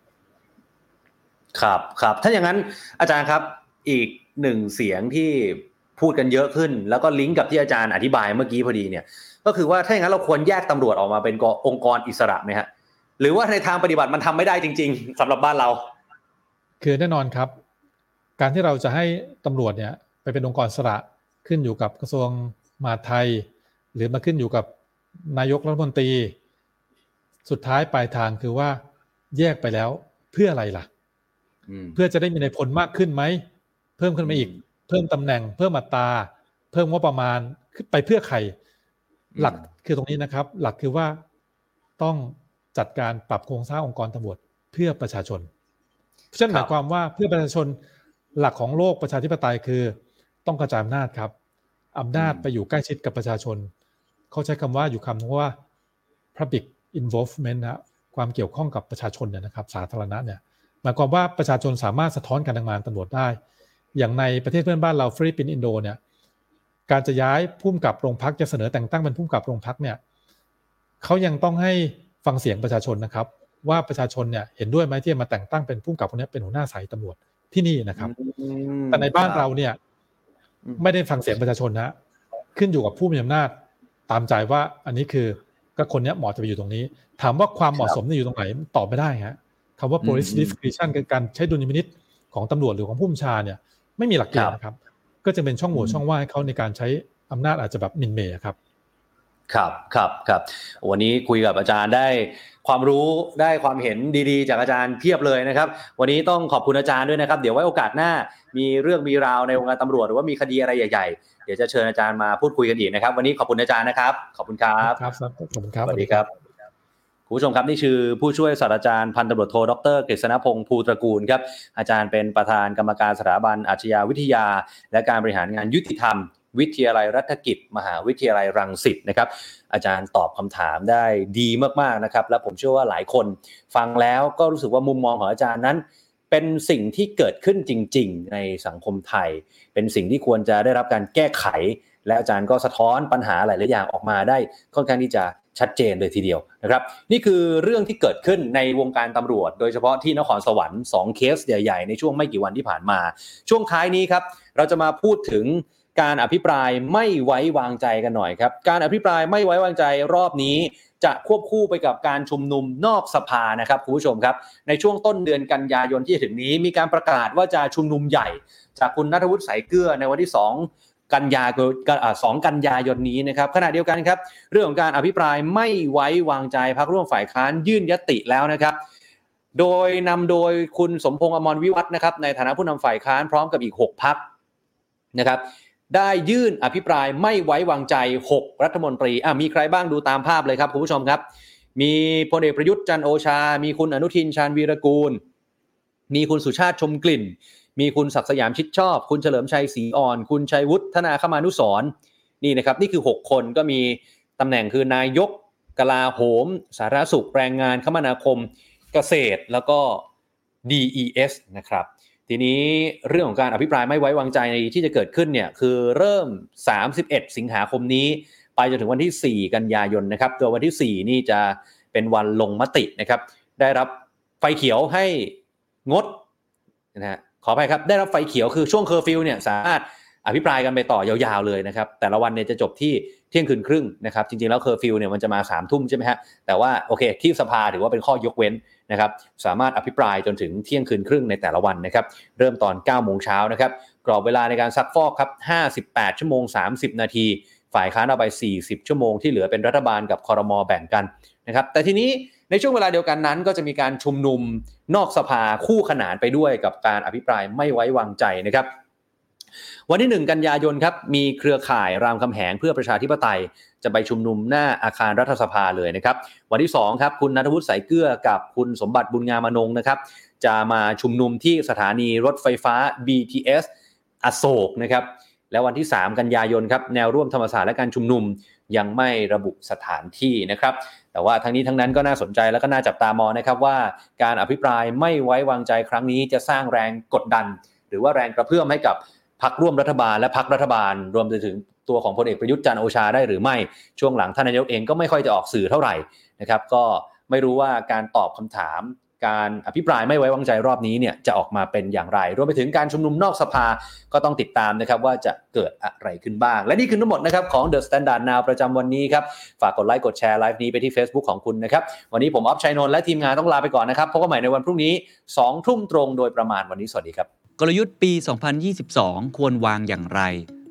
ครับครับถ้าอย่างนั้นอาจารย์ครับอีกหนึ่งเสียงที่ พูดกันเยอะขึ้น แล้วก็ลิงก์กับที่อาจารย์อธิบายเมื่อกี้พอดีเนี่ย ก็คือว่าถ้าอย่างนั้นเราควรแยกตำรวจออกมาเป็นองค์กรอิสระไหมฮะหรือว่าในทางปฏิบัติมันทำไม่ได้จริง ๆสำหรับบ้านเรา คือแน่นอนครับ การที่เราจะให้ตำรวจเนี่ยไปไปเป็นองค์กรสระขึ้นอยู่กับกระทรวงมหาดไทย หรือมาขึ้นอยู่กับนายกรัฐมนตรี สุดท้ายปลายทางคือว่าแยกไปแล้วเพื่ออะไรล่ะเพื่อจะได้มีในผลมากขึ้นไหม เพิ่มขึ้นมาอีก เพิ่มตำแหน่ง เพิ่มอัตรา เพิ่มงบประมาณขึ้นไปเพื่อใคร หลักคือตรงนี้นะครับ หลักคือว่าต้องจัดการปรับโครงสร้างองค์กรตำรวจเพื่อประชาชนเช่นหมายความว่าเพื่อประชาชนหลักของโลกประชาธิปไตยคือ ต้องกระจายอำนาจครับอำนาจไปอยู่ใกล้ชิดกับประชาชน เขาใช้คำว่าอยู่คำว่า public involvement นะความเกี่ยวข้องกับประชาชนเนี่ยนะครับ สาธารณะเนี่ยหมายความว่าประชาชนสามารถสะท้อนการทำงานตำรวจได้ อย่างในประเทศเพื่อนบ้านเราฟิลิปปินส์อินโดเนี่ยการจะย้ายผู้กำกับโรงพักจะเสนอแต่งตั้งเป็นผู้กำกับโรงพักเนี่ยเขายังต้องให้ฟังเสียงประชาชนนะครับ ว่าประชาชนเนี่ยเห็นด้วยไหมที่จะมาแต่งตั้งเป็นผู้กำกับคนนี้เป็นหัวหน้าสายตำรวจที่นี่นะครับ แต่ในบ้านเราเนี่ย ไม่ได้ฟังเสียงประชาชนนะขึ้นอยู่กับผู้มีอำนาจตามใจว่าอันนี้คือก็คนนี้เหมาะจะไปอยู่ตรงนี้ ถามว่าความเหมาะสมอยู่ตรงไหนตอบไม่ได้ฮะคำว่า police discretion คือการใช้ดุลยพินิษของตำรวจหรือของผู้บัญชาเนี่ย ไม่มีหลักเกณฑ์นะครับ ก็จะเป็นช่องโหว่ช่องว่างให้เขาในการใช้อำนาจอาจจะแบบมินเมย์ครับครับครับครับวันนี้คุยกับอาจารย์ได้ความรู้ได้ความเห็นดีๆ จากอาจารย์เพียบเลยนะครับ วันนี้ต้องขอบคุณอาจารย์ด้วยนะครับ เดี๋ยวไว้โอกาสหน้ามีเรื่องมีราวในวงการตำรวจหรือว่ามีคดีอะไรใหญ่ๆ เดี๋ยวจะเชิญอาจารย์มาพูดคุยกันอีกนะครับ วันนี้ขอบคุณอาจารย์นะครับ ขอบคุณครับครับขอบคุณครับสวัสดีครับ คุณผู้ชมครับนี่คือผู้ช่วยศาสตราจารย์พันตำรวจโทดรกฤษณพงศ์ภูตระกูลครับอาจารย์เป็นประธานกรรมการสถาบันอาชญาวิทยา และการบริหารงานยุติธรรม วิทยาลัยรัฐกิจ มหาวิทยาลัยรังสิตนะครับอาจารย์ตอบคำถามได้ดีมากๆนะครับและผมเชื่อว่าหลายคน ฟังแล้วก็รู้สึกว่ามุมมองของอาจารย์นั้น เป็นสิ่งที่เกิดขึ้นจริง ๆ ในสังคมไทย เป็นสิ่งที่ควรจะได้รับการแก้ไข และอาจารย์ก็สะท้อนปัญหาหลายๆอย่างออกมาได้ค่อนข้างที่จะ ชัดเจนเลยทีเดียวนะครับนี่คือเรื่องที่เกิดขึ้นในวงการตำรวจ โดยเฉพาะที่นครสวรรค์2เคสใหญ่ๆ ในช่วงไม่กี่วันที่ผ่านมา ช่วงท้ายนี้ครับเราจะมาพูดถึงการอภิปรายไม่ไว้วางใจกันหน่อยครับ การอภิปรายไม่ไว้วางใจรอบนี้จะควบคู่ไปกับการชุมนุมนอกสภานะครับคุณผู้ชมครับ ในช่วงต้นเดือนกันยายนที่จะถึงนี้ มีการประกาศว่าจะชุมนุมใหญ่ จากคุณนัทวุฒิสายเกลือในวันที่ 2 กันยายนสองกันยายนนี้นะครับขณะเดียวกันครับเรื่องของการอภิปรายไม่ไว้วางใจพักร่วมฝ่ายค้านยื่นยติแล้วนะครับ โดยนำโดยคุณสมพงษ์อมรวิวัฒนะครับในฐานะผู้นำฝ่ายค้านพร้อมกับอีก 6 พักนะครับได้ยื่นอภิปรายไม่ไว้วางใจ 6 รัฐมนตรีมีใครบ้างดูตามภาพเลยครับคุณผู้ชมครับ มีพลเอกประยุทธ์จันโอชา มีคุณอนุทินชาญวีรกูล มีคุณสุชาติชมกลิ่น มีคุณศักสยามชิดชอบ คุณเฉลิมชัยศรีอ่อน คุณชัยวุฒิธนาคมานุสรนี่นะครับนี่คือ 6 คนก็มีตำแหน่งคือนายกกลาโหม สารสุขแรงงานคมนาคมเกษตรแล้วก็ DES นะครับทีนี้เรื่องของการอภิปรายไม่ไว้วางใจที่จะเกิดขึ้นเนี่ยคือเริ่ม 31 สิงหาคมนี้ ไปจนถึงวันที่ 4 กันยายนนะครับโดยวันที่ 4 นี่จะเป็นวันลงมตินะครับ ได้รับไฟเขียวให้งดนะฮะ ขออภัยครับ ได้รับไฟเขียวคือช่วงเคอร์ฟิวเนี่ยสามารถอภิปรายกันไปต่อยาวๆเลยนะครับ แต่ละวันเนี่ยจะจบที่เที่ยงคืนครึ่งนะครับ จริงๆแล้วเคอร์ฟิวเนี่ยมันจะมาสามทุ่มใช่ไหมฮะ แต่ว่าโอเคที่สภาถือว่าเป็นข้อยกเว้นนะครับ สามารถอภิปรายจนถึงเที่ยงคืนครึ่งในแต่ละวันนะครับ เริ่มตอน9โมงเช้านะครับ กรอบเวลาในการซักฟอกครับ58ชั่วโมง 30 นาที ฝ่ายค้านเอาไป 40 ชั่วโมงที่เหลือเป็นรัฐบาลกับคอรมอแบ่งกันนะครับ แต่ทีนี้ ในช่วงเวลาเดียวกันนั้นก็จะมีการชุมนุมนอกสภาคู่ขนานไปด้วยกับการอภิปรายไม่ไว้วางใจนะครับ วันที่ 1 กันยายนครับมีเครือข่ายรามคำแหงเพื่อประชาธิปไตย จะไปชุมนุมหน้าอาคารรัฐสภาเลยนะครับ วันที่2ครับคุณนัทวุฒิสายเกลือกับคุณสมบัติบุญงามอนงนะครับจะมาชุมนุมที่สถานีรถไฟฟ้า BTS อโศกนะครับและวันที่ 3 กันยายนครับแนวร่วมธรรมศาสตร์และการชุมนุม ยังไม่ระบุสถานที่นะครับ แต่ว่าทั้งนี้ทั้งนั้นก็น่าสนใจและก็น่าจับตามองนะครับว่าการอภิปรายไม่ไว้วางใจครั้งนี้จะสร้างแรงกดดัน หรือว่าแรงกระเพื่อมให้กับพักร่วมรัฐบาลและพักรัฐบาล รวมไปถึงตัวของพลเอกประยุทธ์จันโอชาได้หรือไม่ช่วงหลังท่านนายกเองก็ไม่ค่อยจะออกสื่อเท่าไหร่นะครับ ก็ไม่รู้ว่าการตอบคำถาม การอภิปรายไม่ไว้วางใจรอบนี้เนี่ยจะออกมาเป็นอย่างไร รวมไปถึงการชุมนุมนอกสภาก็ต้องติดตามนะครับว่าจะเกิดอะไรขึ้นบ้าง และนี่คือทั้งหมดนะครับของ The Standard Now ประจำวันนี้ครับ ฝากกดไลค์กดแชร์ไลฟ์นี้ไปที่ Facebook ของคุณนะครับ วันนี้ผมออฟชัยนนท์และทีมงานต้องลาไปก่อนนะครับพบกันใหม่ในวันพรุ่งนี้2ทุ่มตรงโดยประมาณวันนี้สวัสดีครับกลยุทธ์ปี 2022 ควรวางอย่างไร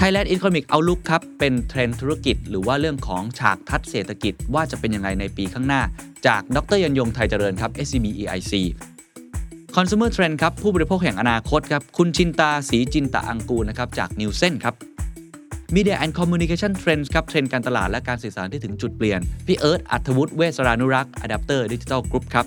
Thailand Economic Outlook ครับ เป็นเทรนด์ธุรกิจ หรือว่าเรื่องของฉากทัศน์เศรษฐกิจว่าจะเป็นยังไงในปีข้างหน้า จากดรยันยงไทยเจริญครับ SCB EIC Consumer Trend ครับ ผู้บริโภคแห่งอนาคตครับ คุณชินตาสีจินตะอังกูลนะครับ จาก Nielsen ครับ Media and Communication Trends ครับ เทรนด์การตลาดและการสื่อสารที่ถึงจุดเปลี่ยน พี่เอิร์ธอัธวุฒิเวสรานุรักษ์ Adapter Digital Group ครับ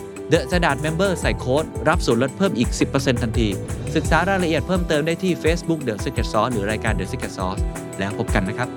The Standard Member ใส่โค้ดรับส่วนลดเพิ่มอีก 10%ทันที ศึกษารายละเอียดเพิ่มเติมได้ที่ Facebook The Secret Sauce หรือรายการ The Secret Sauce แล้วพบกันนะครับ